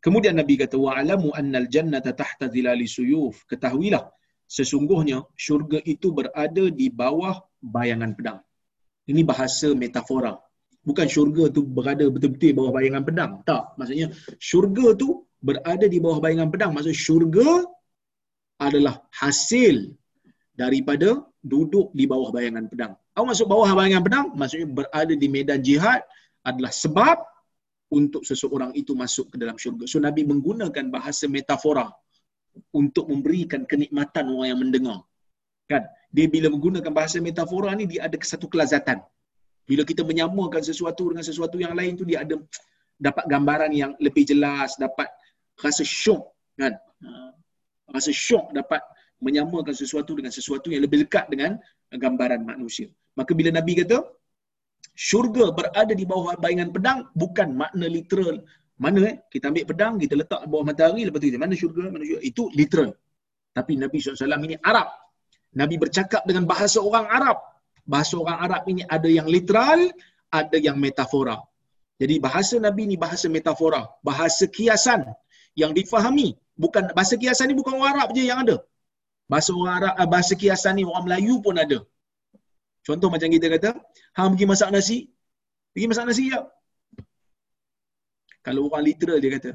Kemudian Nabi kata wa alamu annal jannata tahta zilali suyuf. Ketahuilah sesungguhnya syurga itu berada di bawah bayangan pedang. Ini bahasa metafora. Bukan syurga tu berada betul-betul bawah bayangan pedang. Tak. Maksudnya syurga tu berada di bawah bayangan pedang. Maksud syurga adalah hasil daripada duduk di bawah bayangan pedang. Apa maksud bawah bayangan pedang? Maksudnya berada di medan jihad adalah sebab untuk seseorang itu masuk ke dalam syurga. So Nabi menggunakan bahasa metafora untuk memberikan kenikmatan orang yang mendengar. Kan? Dia bila menggunakan bahasa metafora ni dia ada satu kelazatan. Bila kita menyamakan sesuatu dengan sesuatu yang lain tu dia ada dapat gambaran yang lebih jelas, dapat rasa syok kan. Ha. Rasa syok dapat menyamakan sesuatu dengan sesuatu yang lebih dekat dengan gambaran manusia. Maka bila Nabi kata syurga berada di bawah bayangan pedang bukan makna literal. Mana eh? Kita ambil pedang, kita letak bawah matahari, lepas tu kita, mana syurga, mana syurga. Itu literal. Tapi Nabi SAW ini Arab. Nabi bercakap dengan bahasa orang Arab bahasa orang Arab ini ada yang literal, ada yang metafora. Jadi bahasa Nabi ni bahasa metafora, bahasa kiasan yang difahami. Bukan bahasa kiasan ni bukan orang Arab je yang ada. Bahasa orang Arab, ah, bahasa kiasan ni orang Melayu pun ada. Contoh macam kita kata, hang pergi masak nasi, pergi masak nasi ya. Kalau orang literal dia kata,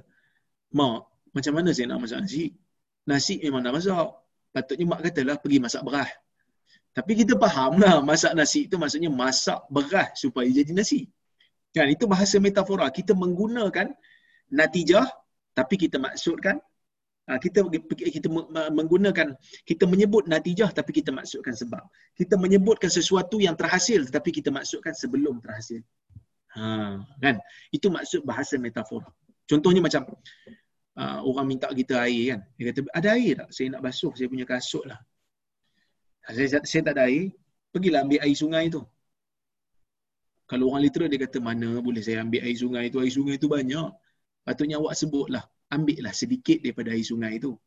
mak, macam mana saya nak masak nasi? Nasi memang nak masak. Patutnya mak katalah pergi masak beras. Tapi kita faham lah masak nasi itu maksudnya masak beras supaya jadi nasi. Kan itu bahasa metafora. Kita menggunakan natijah tapi kita maksudkan kita kita menggunakan kita menyebut natijah tapi kita maksudkan sebab. Kita menyebutkan sesuatu yang terhasil tetapi kita maksudkan sebelum terhasil. Ha, kan? Itu maksud bahasa metafora. Contohnya macam uh, orang minta kita air kan. Dia kata, ada air tak? Saya nak basuh saya punya kasut lah. Saya, saya tak ada air, pergilah ambil air sungai tu. Kalau orang literal dia kata, mana boleh saya ambil air sungai tu? Air sungai tu banyak. Patutnya awak sebutlah. Ambil lah sedikit daripada air sungai tu.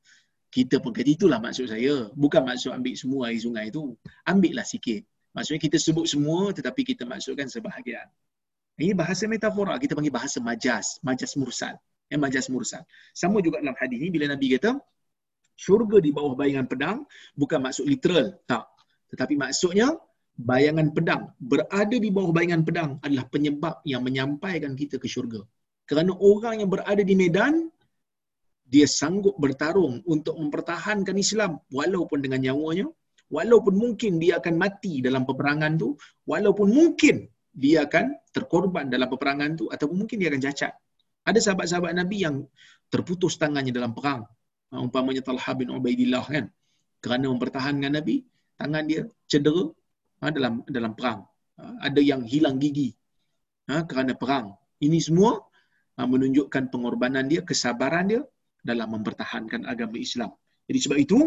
Kita pun kata itulah maksud saya. Bukan maksud ambil semua air sungai tu. Ambil lah sikit. Maksudnya kita sebut semua tetapi kita maksudkan sebahagian. Ini bahasa metafora. Kita panggil bahasa majas. Majas mursal yang majas mursal. Sama juga dalam hadis ini bila Nabi kata syurga di bawah bayangan pedang bukan maksud literal, tak. Tetapi maksudnya bayangan pedang berada di bawah bayangan pedang adalah penyebab yang menyampaikan kita ke syurga. Kerana orang yang berada di medan dia sanggup bertarung untuk mempertahankan Islam walaupun dengan nyawanya, walaupun mungkin dia akan mati dalam peperangan tu, walaupun mungkin dia akan terkorban dalam peperangan tu ataupun mungkin dia akan cacat. Ada sahabat-sahabat Nabi yang terputus tangannya dalam perang. Ha, umpamanya Talha bin Ubaidillah kan. Kerana mempertahankan Nabi, tangan dia cedera ha, dalam dalam perang. Ha, ada yang hilang gigi kerana perang. Ini semua menunjukkan pengorbanan dia, kesabaran dia dalam mempertahankan agama Islam. Jadi sebab itu,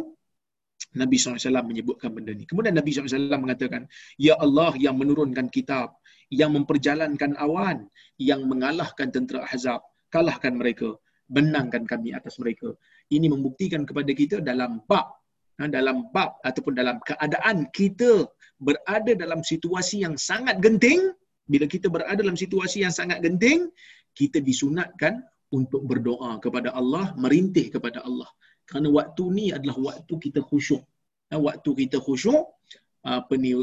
Nabi SAW menyebutkan benda ini. Kemudian Nabi SAW mengatakan, Ya Allah yang menurunkan kitab, yang memperjalankan awan, yang mengalahkan tentera Ahzab, kalahkan mereka, benangkan kami atas mereka. Ini membuktikan kepada kita dalam bab ha, dalam bab ataupun dalam keadaan kita berada dalam situasi yang sangat genting, bila kita berada dalam situasi yang sangat genting, kita disunatkan untuk berdoa kepada Allah, merintih kepada Allah. Kerana waktu ni adalah waktu kita khusyuk. Waktu kita khusyuk, apa ni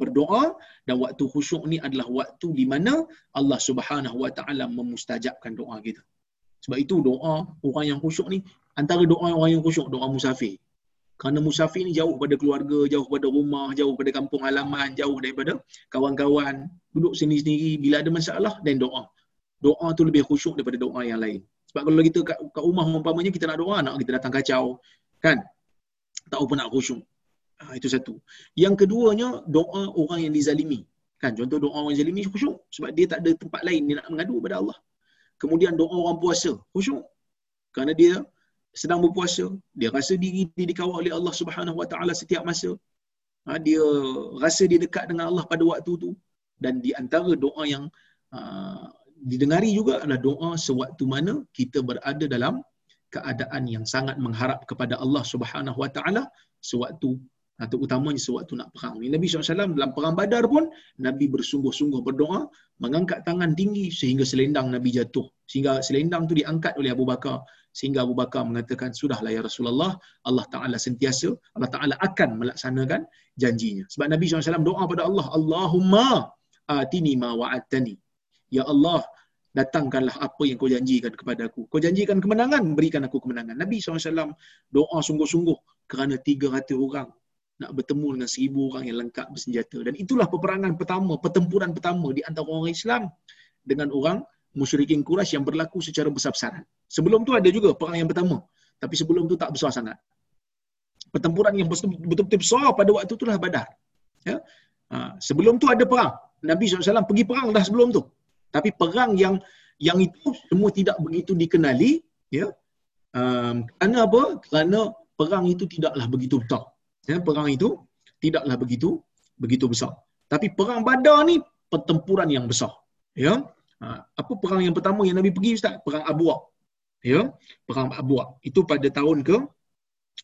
berdoa dan waktu khusyuk ni adalah waktu di mana Allah Subhanahu Wa Taala memustajabkan doa kita. Sebab itu doa orang yang khusyuk ni antara doa orang yang khusyuk doa musafir. Kerana musafir ni jauh pada keluarga, jauh pada rumah, jauh pada kampung halaman, jauh daripada kawan-kawan, duduk sendiri-sendiri bila ada masalah dan doa. Doa tu lebih khusyuk daripada doa yang lain. Sebab kalau kita kat, kat rumah umpamanya kita nak doa, nak kita datang kacau, kan? Tak apa nak khusyuk. Ha, itu satu. Yang keduanya, doa orang yang dizalimi. Kan? Contoh doa orang yang dizalimi khusyuk. Sebab dia tak ada tempat lain dia nak mengadu kepada Allah. Kemudian doa orang puasa. Khusyuk. Kerana dia sedang berpuasa. Dia rasa diri dia dikawal oleh Allah Subhanahu Wa Taala setiap masa. Ha, dia rasa dia dekat dengan Allah pada waktu tu. Dan di antara doa yang uh, didengari juga adalah doa sewaktu mana kita berada dalam keadaan yang sangat mengharap kepada Allah Subhanahu Wa Taala sewaktu atau utamanya sewaktu nak perang. Nabi SAW dalam perang badar pun, Nabi bersungguh-sungguh berdoa, mengangkat tangan tinggi sehingga selendang Nabi jatuh. Sehingga selendang tu diangkat oleh Abu Bakar. Sehingga Abu Bakar mengatakan, sudahlah ya Rasulullah, Allah Ta'ala sentiasa, Allah Ta'ala akan melaksanakan janjinya. Sebab Nabi SAW doa pada Allah, Allahumma atini ma wa'atani. Ya Allah, datangkanlah apa yang kau janjikan kepada aku. Kau janjikan kemenangan, berikan aku kemenangan. Nabi SAW doa sungguh-sungguh kerana 300 orang nak bertemu dengan seribu orang yang lengkap bersenjata. Dan itulah peperangan pertama, pertempuran pertama di antara orang Islam dengan orang musyrikin Quraisy yang berlaku secara besar-besaran. Sebelum tu ada juga perang yang pertama. Tapi sebelum tu tak besar sangat. Pertempuran yang betul-betul besar pada waktu itulah badar. Ya? Ha, sebelum tu ada perang. Nabi SAW pergi perang dah sebelum tu. Tapi perang yang yang itu semua tidak begitu dikenali. Ya? Um, kerana apa? Kerana perang itu tidaklah begitu besar ya, perang itu tidaklah begitu begitu besar. Tapi perang Badar ni pertempuran yang besar. Ya. Ha, apa perang yang pertama yang Nabi pergi Ustaz? Perang Abuak. Ya. Perang Abuak. Itu pada tahun ke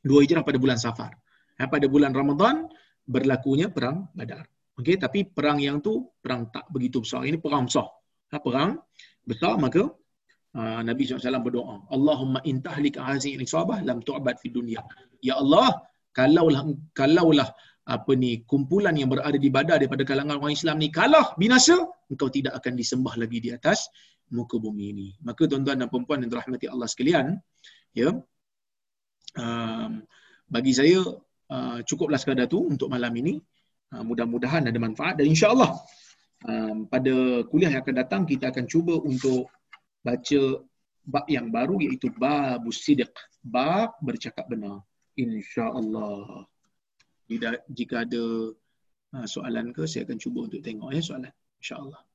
2 Hijrah pada bulan Safar. Ya, pada bulan Ramadan berlakunya perang Badar. Okey, tapi perang yang tu perang tak begitu besar. Ini perang besar. Perang besar maka uh, Nabi SAW berdoa Allahumma intahlik hazi isabah lam tu'bad fi dunia ya Allah kalaulah kalaulah apa ni kumpulan yang berada di badar daripada kalangan orang Islam ni kalah binasa engkau tidak akan disembah lagi di atas muka bumi ini. Maka tuan-tuan dan puan-puan yang dirahmati Allah sekalian ya um, bagi saya uh, cukuplah sekadar tu untuk malam ini. Uh, mudah-mudahan ada manfaat dan insya-Allah um, pada kuliah yang akan datang kita akan cuba untuk baca bab yang baru iaitu bab sidq bab bercakap benar. insya-Allah. Jika ada uh, soalan ke saya akan cuba untuk tengok ya soalan. insya-Allah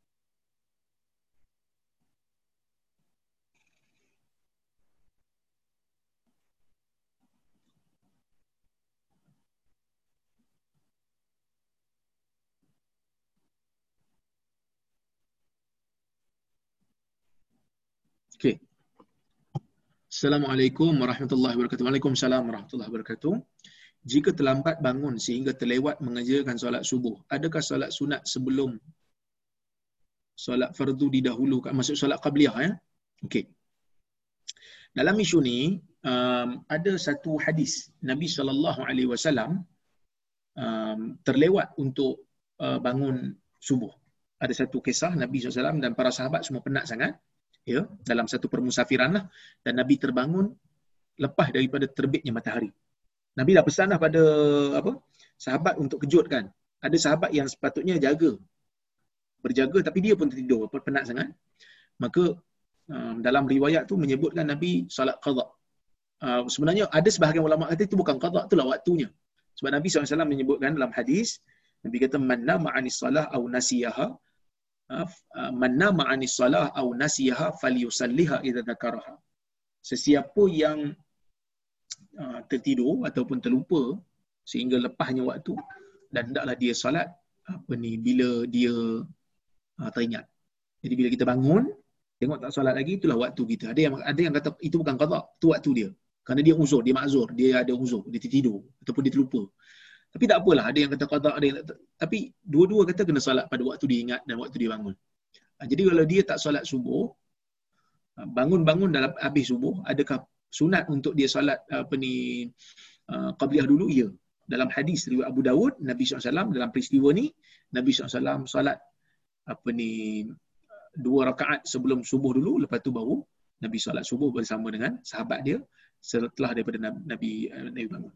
Okey. Assalamualaikum warahmatullahi wabarakatuh. Waalaikumsalam warahmatullahi wabarakatuh. Jika terlambat bangun sehingga terlewat mengerjakan solat subuh, adakah solat sunat sebelum solat fardu didahulukan? Maksud solat qabliyah ya? Okey. Dalam isu ni um, ada satu hadis Nabi sallallahu alaihi wasallam um, terlewat untuk uh, bangun subuh. Ada satu kisah Nabi SAW dan para sahabat semua penat sangat ya dalam satu permusafiran lah dan Nabi terbangun lepas daripada terbitnya matahari. Nabi dah pesan lah pada apa sahabat untuk kejutkan. Ada sahabat yang sepatutnya jaga berjaga tapi dia pun tertidur penat sangat. Maka um, dalam riwayat tu menyebutkan Nabi salat qada. Uh, sebenarnya ada sebahagian ulama kata itu bukan qada itulah waktunya. Sebab Nabi SAW menyebutkan dalam hadis Nabi kata man nama anis salah au nasiyaha Ah, ah, man nama anis salah au nasiyaha falyusalliha idza dzakaraha. Sesiapa yang uh, tertidur ataupun terlupa sehingga lepasnya waktu dan hendaklah dia solat apa ni bila dia uh, teringat. Jadi bila kita bangun tengok tak solat lagi itulah waktu kita. Ada yang ada yang kata itu bukan qada itu waktu dia. Kerana dia uzur dia makzur dia ada uzur dia tertidur ataupun dia terlupa tapi tak apalah, ada yang kata qada, ada yang tak, tapi dua-dua kata kena solat pada waktu dia ingat dan waktu dia bangun. Ha, jadi kalau dia tak solat subuh, ha, bangun-bangun dalam habis subuh, adakah sunat untuk dia solat apa ni uh, qabliyah dulu? Ya. Dalam hadis riwayat Abu Dawud, Nabi SAW dalam peristiwa ni, Nabi SAW solat apa ni dua rakaat sebelum subuh dulu, lepas tu baru Nabi solat subuh bersama dengan sahabat dia setelah daripada Nabi Nabi bangun.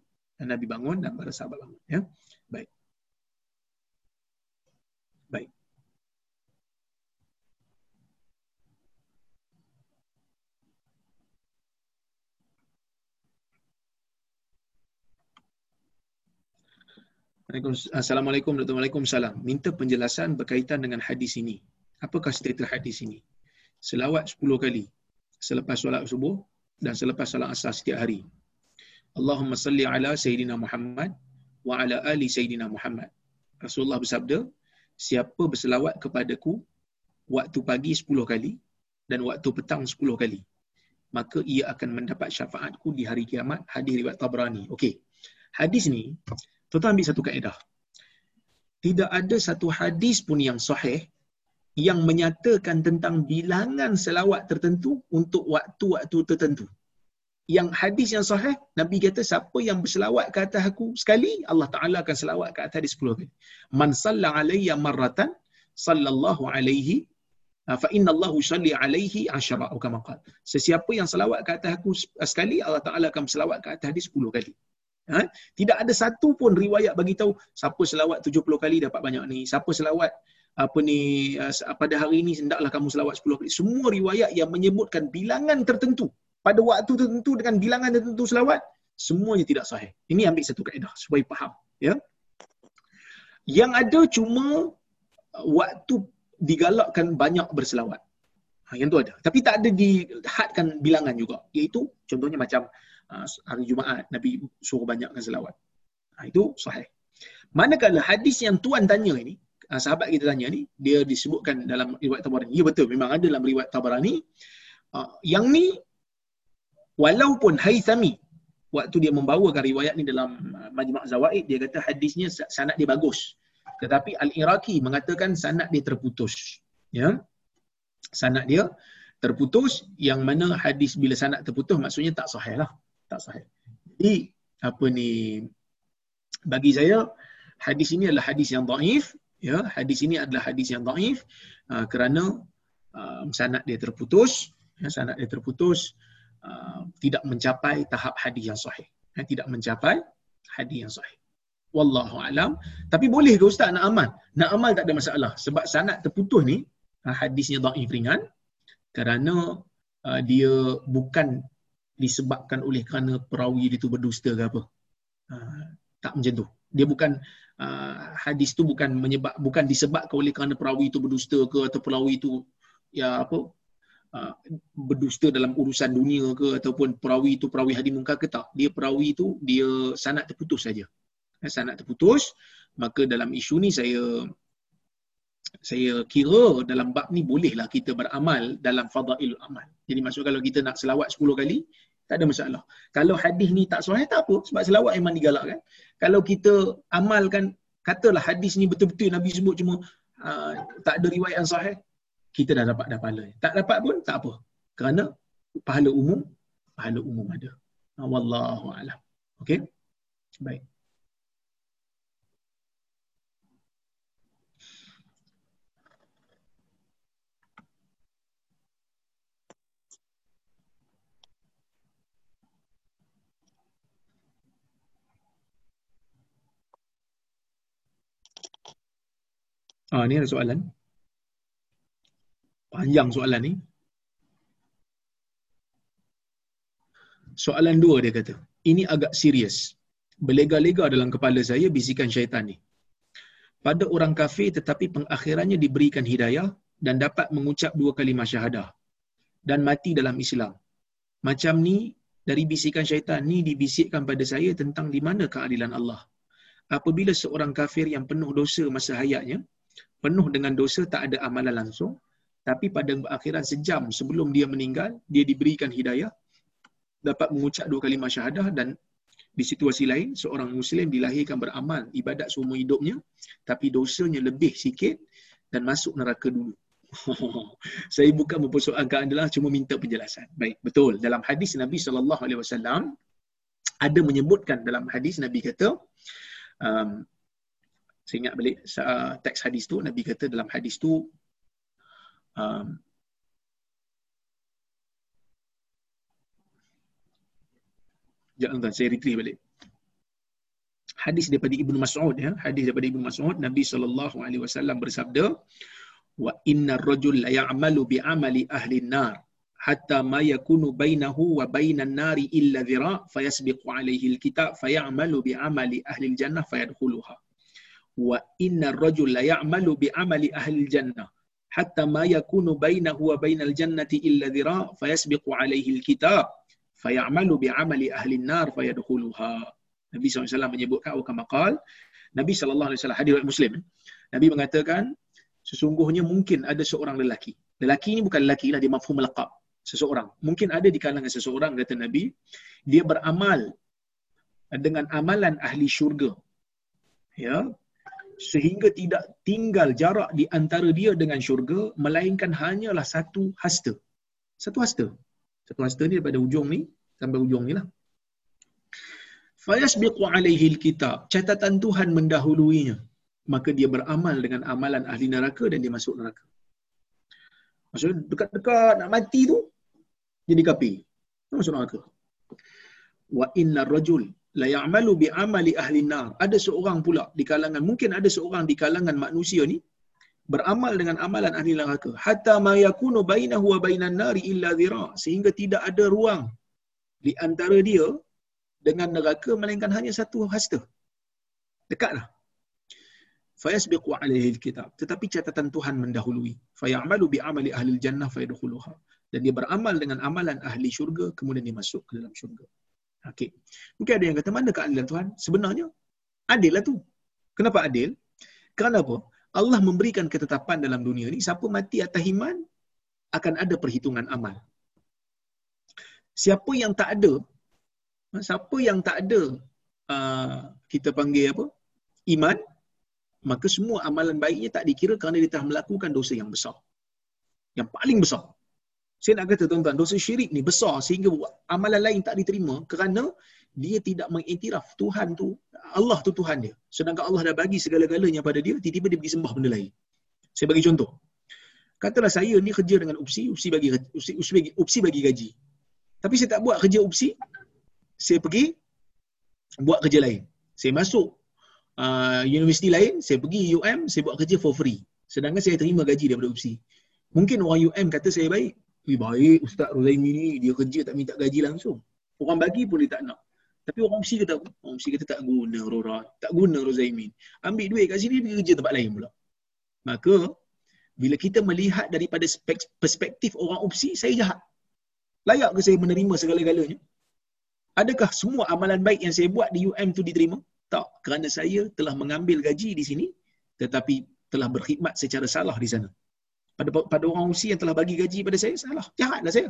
Nabi bangun dan para sahabat bangun. Ya, baik. Baik. Assalamualaikum warahmatullahi wabarakatuh. Minta penjelasan berkaitan dengan hadis ini. Apakah status hadis ini? Selawat 10 kali selepas solat subuh dan selepas solat asar setiap hari. Allahumma salli ala Sayyidina Muhammad wa ala ali Sayyidina Muhammad. Rasulullah bersabda, siapa berselawat kepadaku waktu pagi 10 kali dan waktu petang 10 kali, maka ia akan mendapat syafaatku di hari kiamat. Hadis riwayat Tabrani. Okey. Hadis ni, tuan ambil satu kaedah. Tidak ada satu hadis pun yang sahih yang menyatakan tentang bilangan selawat tertentu untuk waktu-waktu tertentu yang hadis yang sahih Nabi kata siapa yang berselawat ke atas aku sekali Allah Taala akan selawat ke atas dia 10 kali. Man salla alayya marratan sallallahu alaihi ah, fa inna Allah yusalli alaihi asyara atau kama qala. Sesiapa yang selawat ke atas aku sekali Allah Taala akan selawat ke atas dia 10 kali. Ha? Tidak ada satu pun riwayat bagi tahu siapa selawat 70 kali dapat banyak ni, siapa selawat apa ni ah, pada hari ini hendaklah kamu selawat 10 kali. Semua riwayat yang menyebutkan bilangan tertentu pada waktu tertentu dengan bilangan tertentu selawat semuanya tidak sahih. Ini ambil satu kaedah supaya faham, ya. Yang ada cuma waktu digalakkan banyak berselawat. Ha, yang tu ada. Tapi tak ada dihadkan bilangan juga. Iaitu contohnya macam uh, hari Jumaat Nabi suruh banyakkan selawat. Ha, itu sahih. Manakala hadis yang tuan tanya ini, uh, sahabat kita tanya ni, dia disebutkan dalam riwayat Tabarani. Ya betul, memang ada dalam riwayat Tabarani. Uh, yang ni walaupun Haythami waktu dia membawakan riwayat ni dalam uh, Majma' Zawaid dia kata hadisnya sanad dia bagus. Tetapi Al-Iraqi mengatakan sanad dia terputus ya. Sanad dia terputus yang mana hadis bila sanad terputus maksudnya tak sahih lah tak sahih. Jadi apa ni bagi saya hadis ini adalah hadis yang dhaif ya. Hadis ini adalah hadis yang dhaif uh, kerana uh, sanad dia terputus ya, sanad dia terputus uh, tidak mencapai tahap hadis yang sahih. Ya, tidak mencapai hadis yang sahih. Wallahu alam. Tapi boleh ke ustaz nak amal? Nak amal tak ada masalah. Sebab sanad terputus ni uh, hadisnya dhaif ringan. Kerana uh, dia bukan disebabkan oleh kerana perawi itu berdusta ke apa. Uh, tak macam tu. Dia bukan uh, hadis tu bukan menyebab bukan disebabkan oleh kerana perawi itu berdusta ke atau perawi itu ya apa uh, berdusta dalam urusan dunia ke ataupun perawi itu perawi hadis munkar ke tak dia perawi itu dia sanad terputus saja eh, sanad terputus maka dalam isu ni saya saya kira dalam bab ni bolehlah kita beramal dalam fadailul amal. Jadi maksud kalau kita nak selawat 10 kali, tak ada masalah. Kalau hadis ni tak sahih tak apa sebab selawat memang digalakkan. Kalau kita amalkan katalah hadis ni betul-betul Nabi sebut cuma uh, tak ada riwayat yang sahih, kita dah dapat dah pahala. Tak dapat pun tak apa. Kerana pahala umum, pahala umum ada. Wallahu a'lam. Okey. Baik. Ah, ni ada soalan. Panjang soalan ni. Soalan dua dia kata. Ini agak serius. Berlega-lega dalam kepala saya bisikan syaitan ni. Pada orang kafir tetapi pengakhirannya diberikan hidayah dan dapat mengucap dua kali syahadah dan mati dalam Islam. Macam ni dari bisikan syaitan ni dibisikkan pada saya tentang di mana keadilan Allah. Apabila seorang kafir yang penuh dosa masa hayatnya penuh dengan dosa tak ada amalan langsung tapi pada akhiran sejam sebelum dia meninggal dia diberikan hidayah dapat mengucap dua kalimah syahadah dan di situasi lain seorang muslim dilahirkan beramal ibadat seumur hidupnya tapi dosanya lebih sikit dan masuk neraka dulu. Saya bukan mempersoalkan adalah cuma minta penjelasan. Baik betul. Dalam hadis Nabi sallallahu alaihi wasallam ada menyebutkan dalam hadis Nabi kata um, saya ingat balik uh, teks hadis tu Nabi kata dalam hadis tu um, Jangan tuan, saya retrieve balik. Hadis daripada Ibnu Mas'ud ya, hadis daripada Ibnu Mas'ud Nabi sallallahu alaihi wasallam bersabda wa inna ar-rajul la ya'malu bi amali ahli an-nar hatta ma yakunu bainahu wa bainan nari illa dhira fayasbiqu alaihi al-kitab fayamalu bi amali ahli al-jannah fayadkhuluha wa inna ar-rajul la ya'malu bi amali ahli al-jannah hatta ma yakunu bainahu wa bainal jannati illa dhira fayasbiqu alaihi al-kitab fayamalu bi ahli an-nar fayadkhuluha. Nabi SAW menyebutkan atau maqal Nabi wasallam hadis Muslim Nabi mengatakan sesungguhnya mungkin ada seorang lelaki. Lelaki ini bukan lelaki lah dia mafhum laqab seseorang. Mungkin ada di kalangan seseorang kata Nabi dia beramal dengan amalan ahli syurga. Ya sehingga tidak tinggal jarak di antara dia dengan syurga melainkan hanyalah satu hasta. Satu hasta. Satu hasta ni daripada ujung ni sampai ujung ni lah. Fayasbiqu alaihi alkitab. Catatan Tuhan mendahuluinya. Maka dia beramal dengan amalan ahli neraka dan dia masuk neraka. Maksudnya dekat-dekat nak mati tu jadi kapi. Masuk neraka. Wa inna rajul la ya'malu bi amali ahli nar. Ada seorang pula di kalangan mungkin ada seorang di kalangan manusia ni beramal dengan amalan ahli neraka hatta ma yakunu bainahu wa bainan nari illa dhira sehingga tidak ada ruang di antara dia dengan neraka melainkan hanya satu hasta. Dekatlah. Fayasbiqu alaihi alkitab. Tetapi catatan Tuhan mendahului. Fayamalu bi amali ahli jannah fayadkhuluha. Dan dia beramal dengan amalan ahli syurga kemudian dia masuk ke dalam syurga. Okey. Mungkin ada yang kata mana keadilan Tuhan? Sebenarnya adil lah tu. Kenapa adil? Kerana apa? Allah memberikan ketetapan dalam dunia ni siapa mati atas iman akan ada perhitungan amal. Siapa yang tak ada siapa yang tak ada uh, kita panggil apa? iman maka semua amalan baiknya tak dikira kerana dia telah melakukan dosa yang besar. Yang paling besar. Saya nak kata tuan-tuan, dosa syirik ni besar sehingga amalan lain tak diterima kerana dia tidak mengiktiraf Tuhan tu, Allah tu Tuhan dia. Sedangkan Allah dah bagi segala-galanya pada dia, tiba-tiba dia pergi sembah benda lain. Saya bagi contoh. Katalah saya ni kerja dengan UPSI, UPSI bagi UPSI, UPSI bagi, UPSI bagi gaji. Tapi saya tak buat kerja UPSI, saya pergi buat kerja lain. Saya masuk uh, universiti lain, saya pergi UM, saya buat kerja for free. Sedangkan saya terima gaji daripada UPSI. Mungkin orang UM kata saya baik. Eh, baik Ustaz Rozaimi ni, dia kerja tak minta gaji langsung. Orang bagi pun dia tak nak. Tapi orang UPSI kata, orang UPSI kata tak guna Rora, tak guna Rozaimin. Ambil duit kat sini, pergi kerja tempat lain pula. Maka, bila kita melihat daripada perspektif orang UPSI, saya jahat. Layak ke saya menerima segala-galanya? Adakah semua amalan baik yang saya buat di UM tu diterima? Tak, kerana saya telah mengambil gaji di sini tetapi telah berkhidmat secara salah di sana. Pada pada orang usia yang telah bagi gaji pada saya, salah. Jahatlah saya.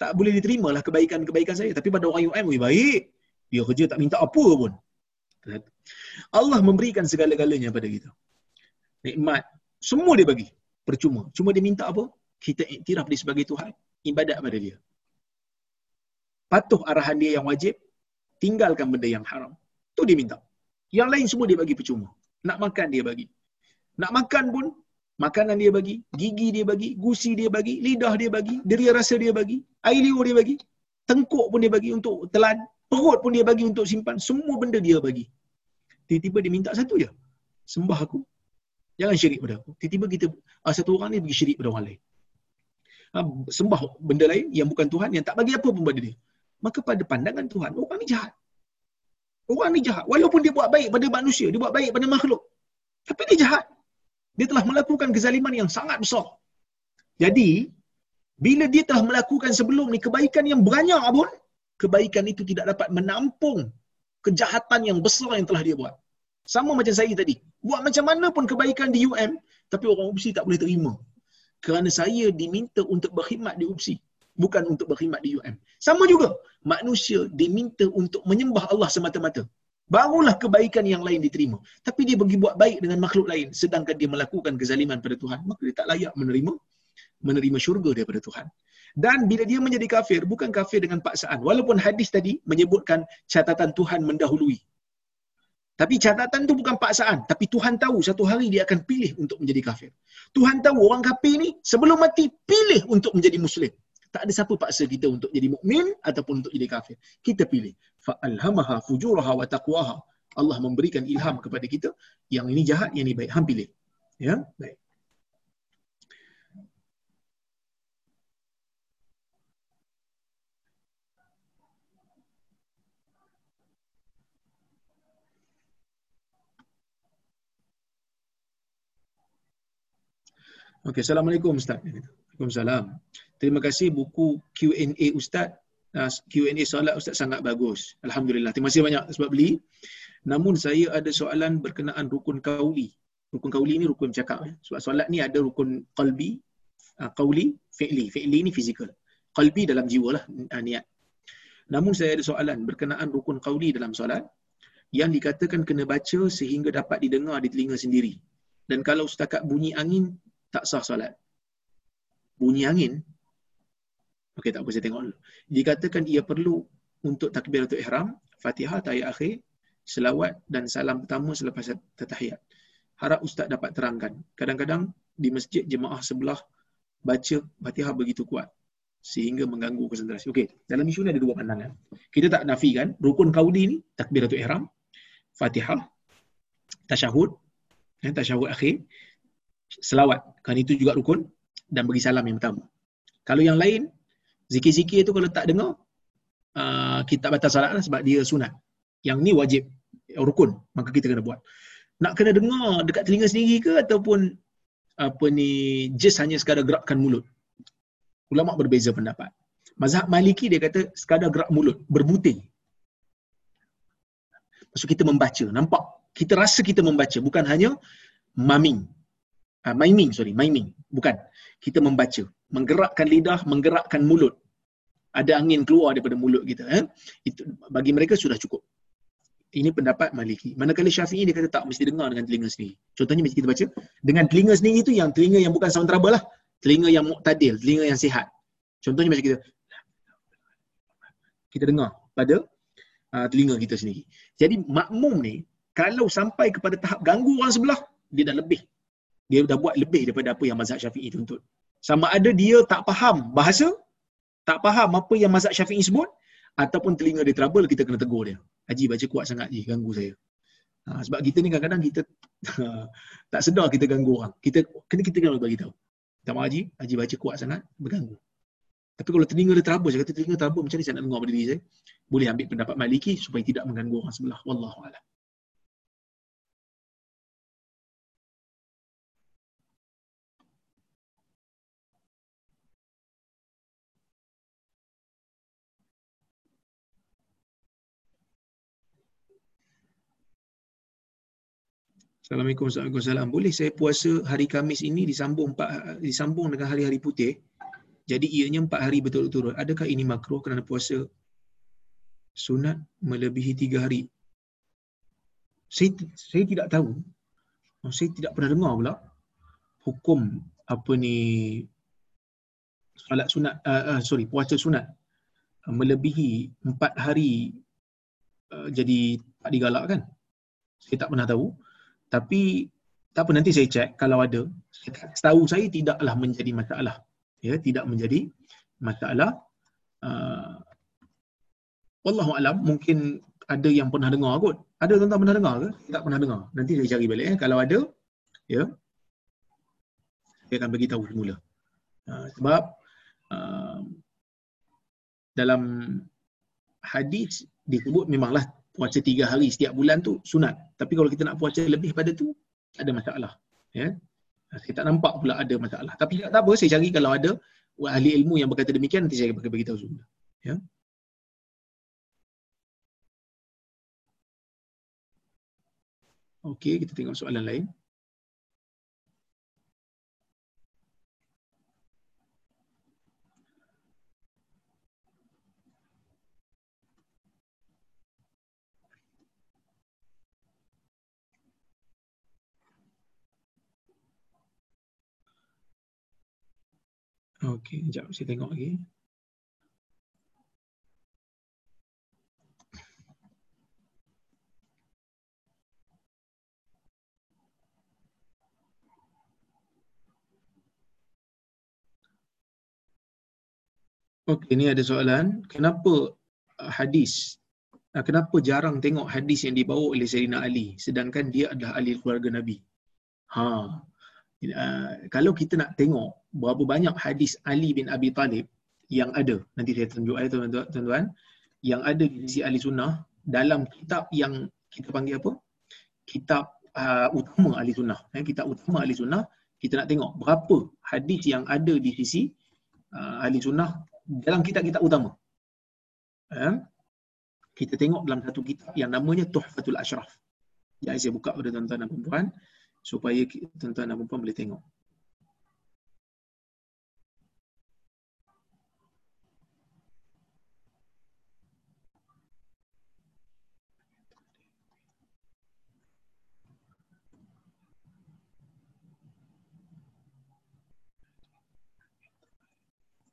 Tak boleh diterima lah kebaikan-kebaikan saya. Tapi pada orang UM, baik. Dia kerja tak minta apa pun. Allah memberikan segala-galanya pada kita. Nikmat. Semua dia bagi. Percuma. Cuma dia minta apa? Kita iktiraf dia sebagai Tuhan. Ibadat pada dia. Patuh arahan dia yang wajib. Tinggalkan benda yang haram. Tu dia minta. Yang lain semua dia bagi percuma. Nak makan dia bagi. Nak makan pun makanan dia bagi, gigi dia bagi, gusi dia bagi, lidah dia bagi, deria rasa dia bagi, air liur dia bagi, tengkuk pun dia bagi untuk telan, perut pun dia bagi untuk simpan, semua benda dia bagi. Tiba-tiba dia minta satu je. Sembah aku. Jangan syirik pada aku. Tiba-tiba kita, ah, satu orang ni pergi syirik pada orang lain. Ah, sembah benda lain yang bukan Tuhan, yang tak bagi apa pun pada dia. Maka pada pandangan Tuhan, orang ni jahat. Orang ni jahat. Walaupun dia buat baik pada manusia, dia buat baik pada makhluk. Tapi dia jahat. Dia telah melakukan kezaliman yang sangat besar. Jadi, bila dia telah melakukan sebelum ni kebaikan yang banyak pun, kebaikan itu tidak dapat menampung kejahatan yang besar yang telah dia buat. Sama macam saya tadi. Buat macam mana pun kebaikan di UM, tapi orang UPSI tak boleh terima. Kerana saya diminta untuk berkhidmat di UPSI. Bukan untuk berkhidmat di UM. Sama juga. Manusia diminta untuk menyembah Allah semata-mata barulah kebaikan yang lain diterima. Tapi dia pergi buat baik dengan makhluk lain sedangkan dia melakukan kezaliman pada Tuhan, maka dia tak layak menerima menerima syurga daripada Tuhan. Dan bila dia menjadi kafir, bukan kafir dengan paksaan. Walaupun hadis tadi menyebutkan catatan Tuhan mendahului. Tapi catatan tu bukan paksaan. Tapi Tuhan tahu satu hari dia akan pilih untuk menjadi kafir. Tuhan tahu orang kafir ni sebelum mati pilih untuk menjadi Muslim. Tak ada siapa paksa kita untuk jadi mukmin ataupun untuk jadi kafir. Kita pilih. Fa'alhamaha fujuraha wa taqwaha. Allah memberikan ilham kepada kita yang ini jahat, yang ini baik. Hang pilih. Ya, baik. Okey, Assalamualaikum Ustaz. Waalaikumsalam. Terima kasih buku Q&A Ustaz. Uh, Q&A soalan Ustaz sangat bagus. Alhamdulillah. Terima kasih banyak sebab beli. Namun saya ada soalan berkenaan rukun kauli. Rukun kauli ni rukun cakap. Eh. Sebab solat ni ada rukun qalbi, uh, kauli, fi'li. Fi'li ni fizikal. Qalbi dalam jiwa lah uh, niat. Namun saya ada soalan berkenaan rukun kauli dalam solat yang dikatakan kena baca sehingga dapat didengar di telinga sendiri. Dan kalau setakat bunyi angin, tak sah solat bunyi angin okey tak apa saya tengok dulu dikatakan ia perlu untuk takbiratul ihram Fatihah ayat akhir selawat dan salam pertama selepas tatahiyat harap ustaz dapat terangkan kadang-kadang di masjid jemaah sebelah baca Fatihah begitu kuat sehingga mengganggu konsentrasi. Okey, dalam isu ni ada dua pandangan. Kita tak nafikan rukun kaudi ni takbiratul ihram, Fatihah, tasyahud, dan tasyahud akhir, selawat. Kan itu juga rukun dan bagi salam yang pertama. Kalau yang lain, zikir-zikir tu kalau tak dengar, uh, kita batal salat lah sebab dia sunat. Yang ni wajib, rukun, maka kita kena buat. Nak kena dengar dekat telinga sendiri ke ataupun apa ni just hanya sekadar gerakkan mulut. Ulama berbeza pendapat. Mazhab Maliki dia kata sekadar gerak mulut, berbuting. Maksud kita membaca, nampak? Kita rasa kita membaca, bukan hanya maming. Uh, miming, sorry, miming. Bukan kita membaca, menggerakkan lidah, menggerakkan mulut. Ada angin keluar daripada mulut kita. Eh? Itu bagi mereka sudah cukup. Ini pendapat Maliki. Manakala Syafi'i dia kata tak mesti dengar dengan telinga sendiri. Contohnya mesti kita baca dengan telinga sendiri itu yang telinga yang bukan sound trouble lah. telinga yang muktadil, telinga yang sihat. Contohnya macam kita kita dengar pada uh, telinga kita sendiri. Jadi makmum ni kalau sampai kepada tahap ganggu orang sebelah, dia dah lebih. Dia dah buat lebih daripada apa yang mazhab Syafi'i tuntut. Sama ada dia tak faham bahasa, tak faham apa yang mazhab Syafi'i sebut, ataupun telinga dia trouble, kita kena tegur dia. Haji baca kuat sangat je, ganggu saya. Ha, sebab kita ni kadang-kadang kita tak sedar kita ganggu orang. Kita kena kita kena bagi tahu. Tak Haji, Haji baca kuat sangat, berganggu. Tapi kalau telinga dia trouble, saya kata telinga trouble macam ni saya nak dengar pada diri saya. Boleh ambil pendapat Maliki supaya tidak mengganggu orang sebelah. Wallahu a'lam. Assalamualaikum warahmatullahi Boleh saya puasa hari Kamis ini disambung empat, disambung dengan hari-hari putih? Jadi ianya empat hari betul-betul. Adakah ini makruh kerana puasa sunat melebihi tiga hari? Saya, saya tidak tahu. Saya tidak pernah dengar pula hukum apa ni solat sunat, uh, uh, sorry, puasa sunat uh, melebihi empat hari uh, jadi tak digalakkan. Saya tak pernah tahu. Tapi tak apa nanti saya cek kalau ada. Setahu saya tidaklah menjadi masalah. Ya, tidak menjadi masalah. Uh, Wallahu alam mungkin ada yang pernah dengar kot. Ada tuan-tuan pernah dengar ke? Tak pernah dengar. Nanti saya cari balik eh. Kalau ada, ya. Saya akan bagi tahu semula. Uh, sebab uh, dalam hadis disebut memanglah puasa tiga hari setiap bulan tu sunat. Tapi kalau kita nak puasa lebih pada tu, ada masalah. Ya? Saya tak nampak pula ada masalah. Tapi tak apa, saya cari kalau ada ahli ilmu yang berkata demikian, nanti saya bagi tahu semua. Ya? Okey, kita tengok soalan lain. Okey, sekejap saya tengok lagi. Okey, ni ada soalan. Kenapa hadis, uh, kenapa jarang tengok hadis yang dibawa oleh Sayyidina Ali sedangkan dia adalah ahli keluarga Nabi? Ha, uh, kalau kita nak tengok berapa banyak hadis Ali bin Abi Talib yang ada, nanti saya tunjuk ayat tuan-tuan, yang ada di sisi ahli sunnah dalam kitab yang kita panggil apa? Kitab uh, utama ahli sunnah. Eh, kitab utama ahli sunnah, kita nak tengok berapa hadis yang ada di sisi uh, ahli sunnah dalam kitab-kitab utama. Eh, kita tengok dalam satu kitab yang namanya Tuhfatul Ashraf. Yang saya buka pada tuan-tuan dan perempuan supaya tuan-tuan dan perempuan boleh tengok.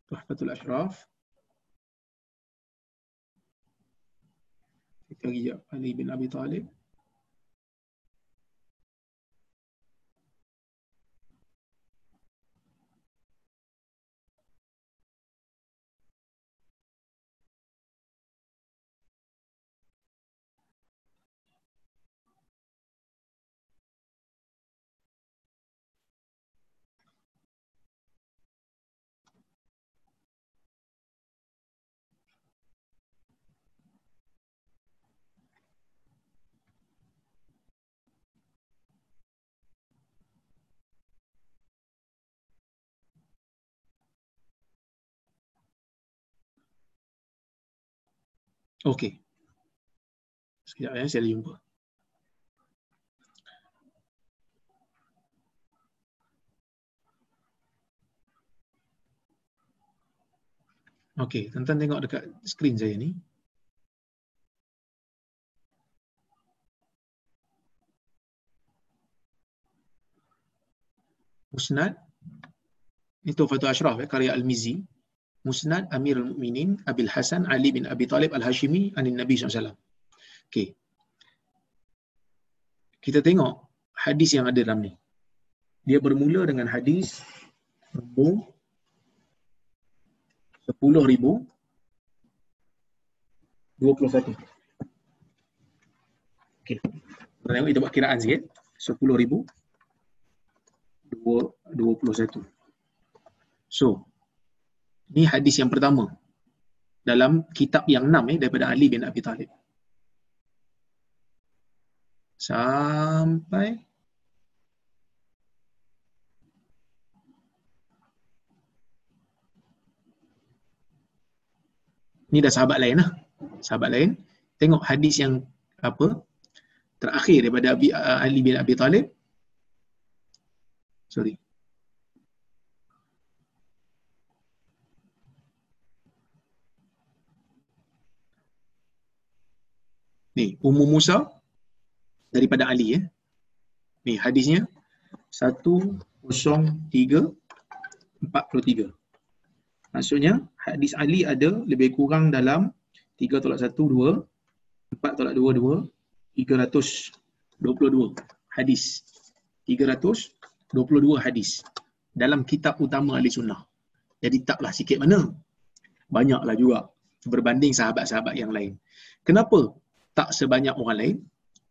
Tuhfatul Ashraf. Kita lagi Ali bin Abi Talib. Okey. Sekejap ya, saya jumpa. Okey, tuan-tuan tengok dekat skrin saya ni. Musnad Ini Tuhfatul Ashraf ya, karya Al-Mizzi. Musnad Amirul Mukminin Abil Hasan Ali bin Abi Talib Al-Hashimi anin Nabi SAW. Okey. Kita tengok hadis yang ada dalam ni. Dia bermula dengan hadis nombor 10,021. Okey. Kita tengok kita buat kiraan sikit. 10,021. So, ni hadis yang pertama dalam kitab yang enam eh, daripada Ali bin Abi Talib. Sampai Ni dah sahabat lain lah. Sahabat lain. Tengok hadis yang apa terakhir daripada Abi, uh, Ali bin Abi Talib. Sorry. Ni, Ummu Musa daripada Ali ya. Ni hadisnya 10343. Maksudnya hadis Ali ada lebih kurang dalam 3 tolak 1 2 4 tolak 2 2 322 hadis. 322 hadis dalam kitab utama ahli sunnah. Jadi taklah sikit mana? Banyaklah juga berbanding sahabat-sahabat yang lain. Kenapa tak sebanyak orang lain?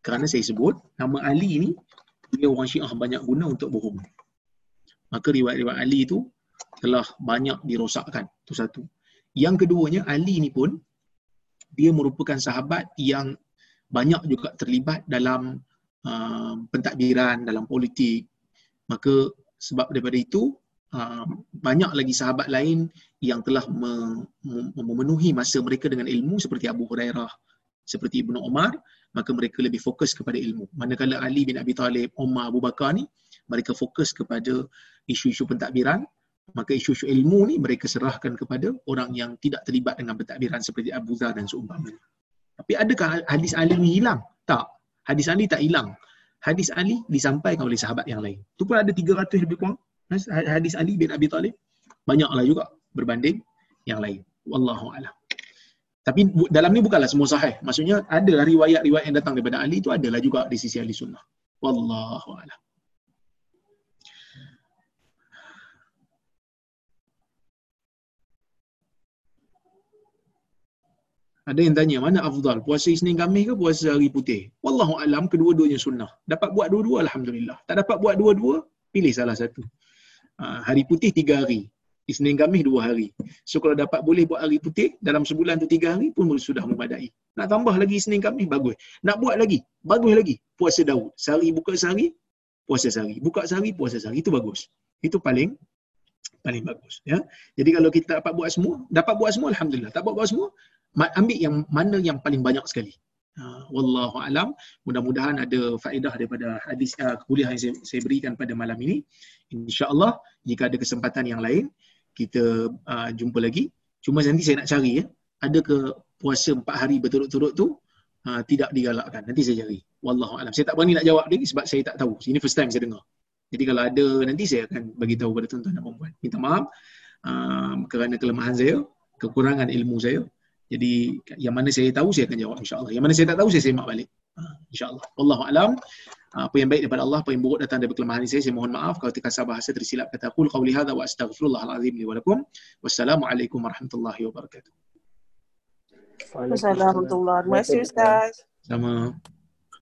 Kerana saya sebut nama Ali ni dia orang Syiah banyak guna untuk bohong. Maka riwayat-riwayat Ali tu telah banyak dirosakkan. Itu satu. Yang keduanya, Ali ni pun dia merupakan sahabat yang banyak juga terlibat dalam uh, pentadbiran, dalam politik. Maka sebab daripada itu, uh, banyak lagi sahabat lain yang telah memenuhi masa mereka dengan ilmu seperti Abu Hurairah, seperti Ibnu Umar, maka mereka lebih fokus kepada ilmu. Manakala Ali bin Abi Talib, Umar, Abu Bakar ni, mereka fokus kepada isu-isu pentadbiran, maka isu-isu ilmu ni mereka serahkan kepada orang yang tidak terlibat dengan pentadbiran seperti Abu Dhar dan seumpamanya. Tapi adakah hadis Ali ni hilang? Tak. Hadis Ali tak hilang. Hadis Ali disampaikan oleh sahabat yang lain. Itu pun ada 300 lebih kurang. Hadis Ali bin Abi Talib. Banyaklah juga berbanding yang lain. Wallahu a'lam. Tapi dalam ni bukanlah semua sahih. Maksudnya ada riwayat-riwayat yang datang daripada Ali itu adalah juga di sisi ahli sunnah. Wallahu a'lam. Ada yang tanya, mana afdal? Puasa Isnin Khamis ke puasa hari putih? Wallahu alam kedua-duanya sunnah. Dapat buat dua-dua alhamdulillah. Tak dapat buat dua-dua, pilih salah satu. Ha, hari putih tiga hari. Isnin Khamis dua hari. So kalau dapat boleh buat hari putih dalam sebulan tu tiga hari pun sudah memadai. Nak tambah lagi Isnin Khamis bagus. Nak buat lagi, bagus lagi. Puasa Daud. Sehari buka sehari, puasa sehari. Buka sehari, puasa sehari. Itu bagus. Itu paling paling bagus ya. Jadi kalau kita dapat buat semua, dapat buat semua alhamdulillah. Tak dapat buat semua, ambil yang mana yang paling banyak sekali. Uh, wallahu alam. Mudah-mudahan ada faedah daripada hadis uh, kuliah yang saya, saya berikan pada malam ini. Insya-Allah jika ada kesempatan yang lain kita uh, jumpa lagi. Cuma nanti saya nak cari ya. Ada ke puasa empat hari berturut-turut tu uh, tidak digalakkan. Nanti saya cari. Wallahu alam. Saya tak berani nak jawab lagi sebab saya tak tahu. Ini first time saya dengar. Jadi kalau ada nanti saya akan bagi tahu kepada tuan-tuan dan puan-puan. Minta maaf uh, kerana kelemahan saya, kekurangan ilmu saya. Jadi yang mana saya tahu saya akan jawab insya-Allah. Yang mana saya tak tahu saya semak balik. Ha, insya-Allah. Wallahu alam. Ha, apa yang baik daripada Allah, apa yang buruk datang daripada kelemahan saya, saya mohon maaf kalau terkasar bahasa tersilap kata aku qauli hadza wa astaghfirullahal azim li wa lakum. Wassalamualaikum warahmatullahi wabarakatuh.
Wassalamualaikum warahmatullahi wabarakatuh. Terima kasih Ustaz.
Sama.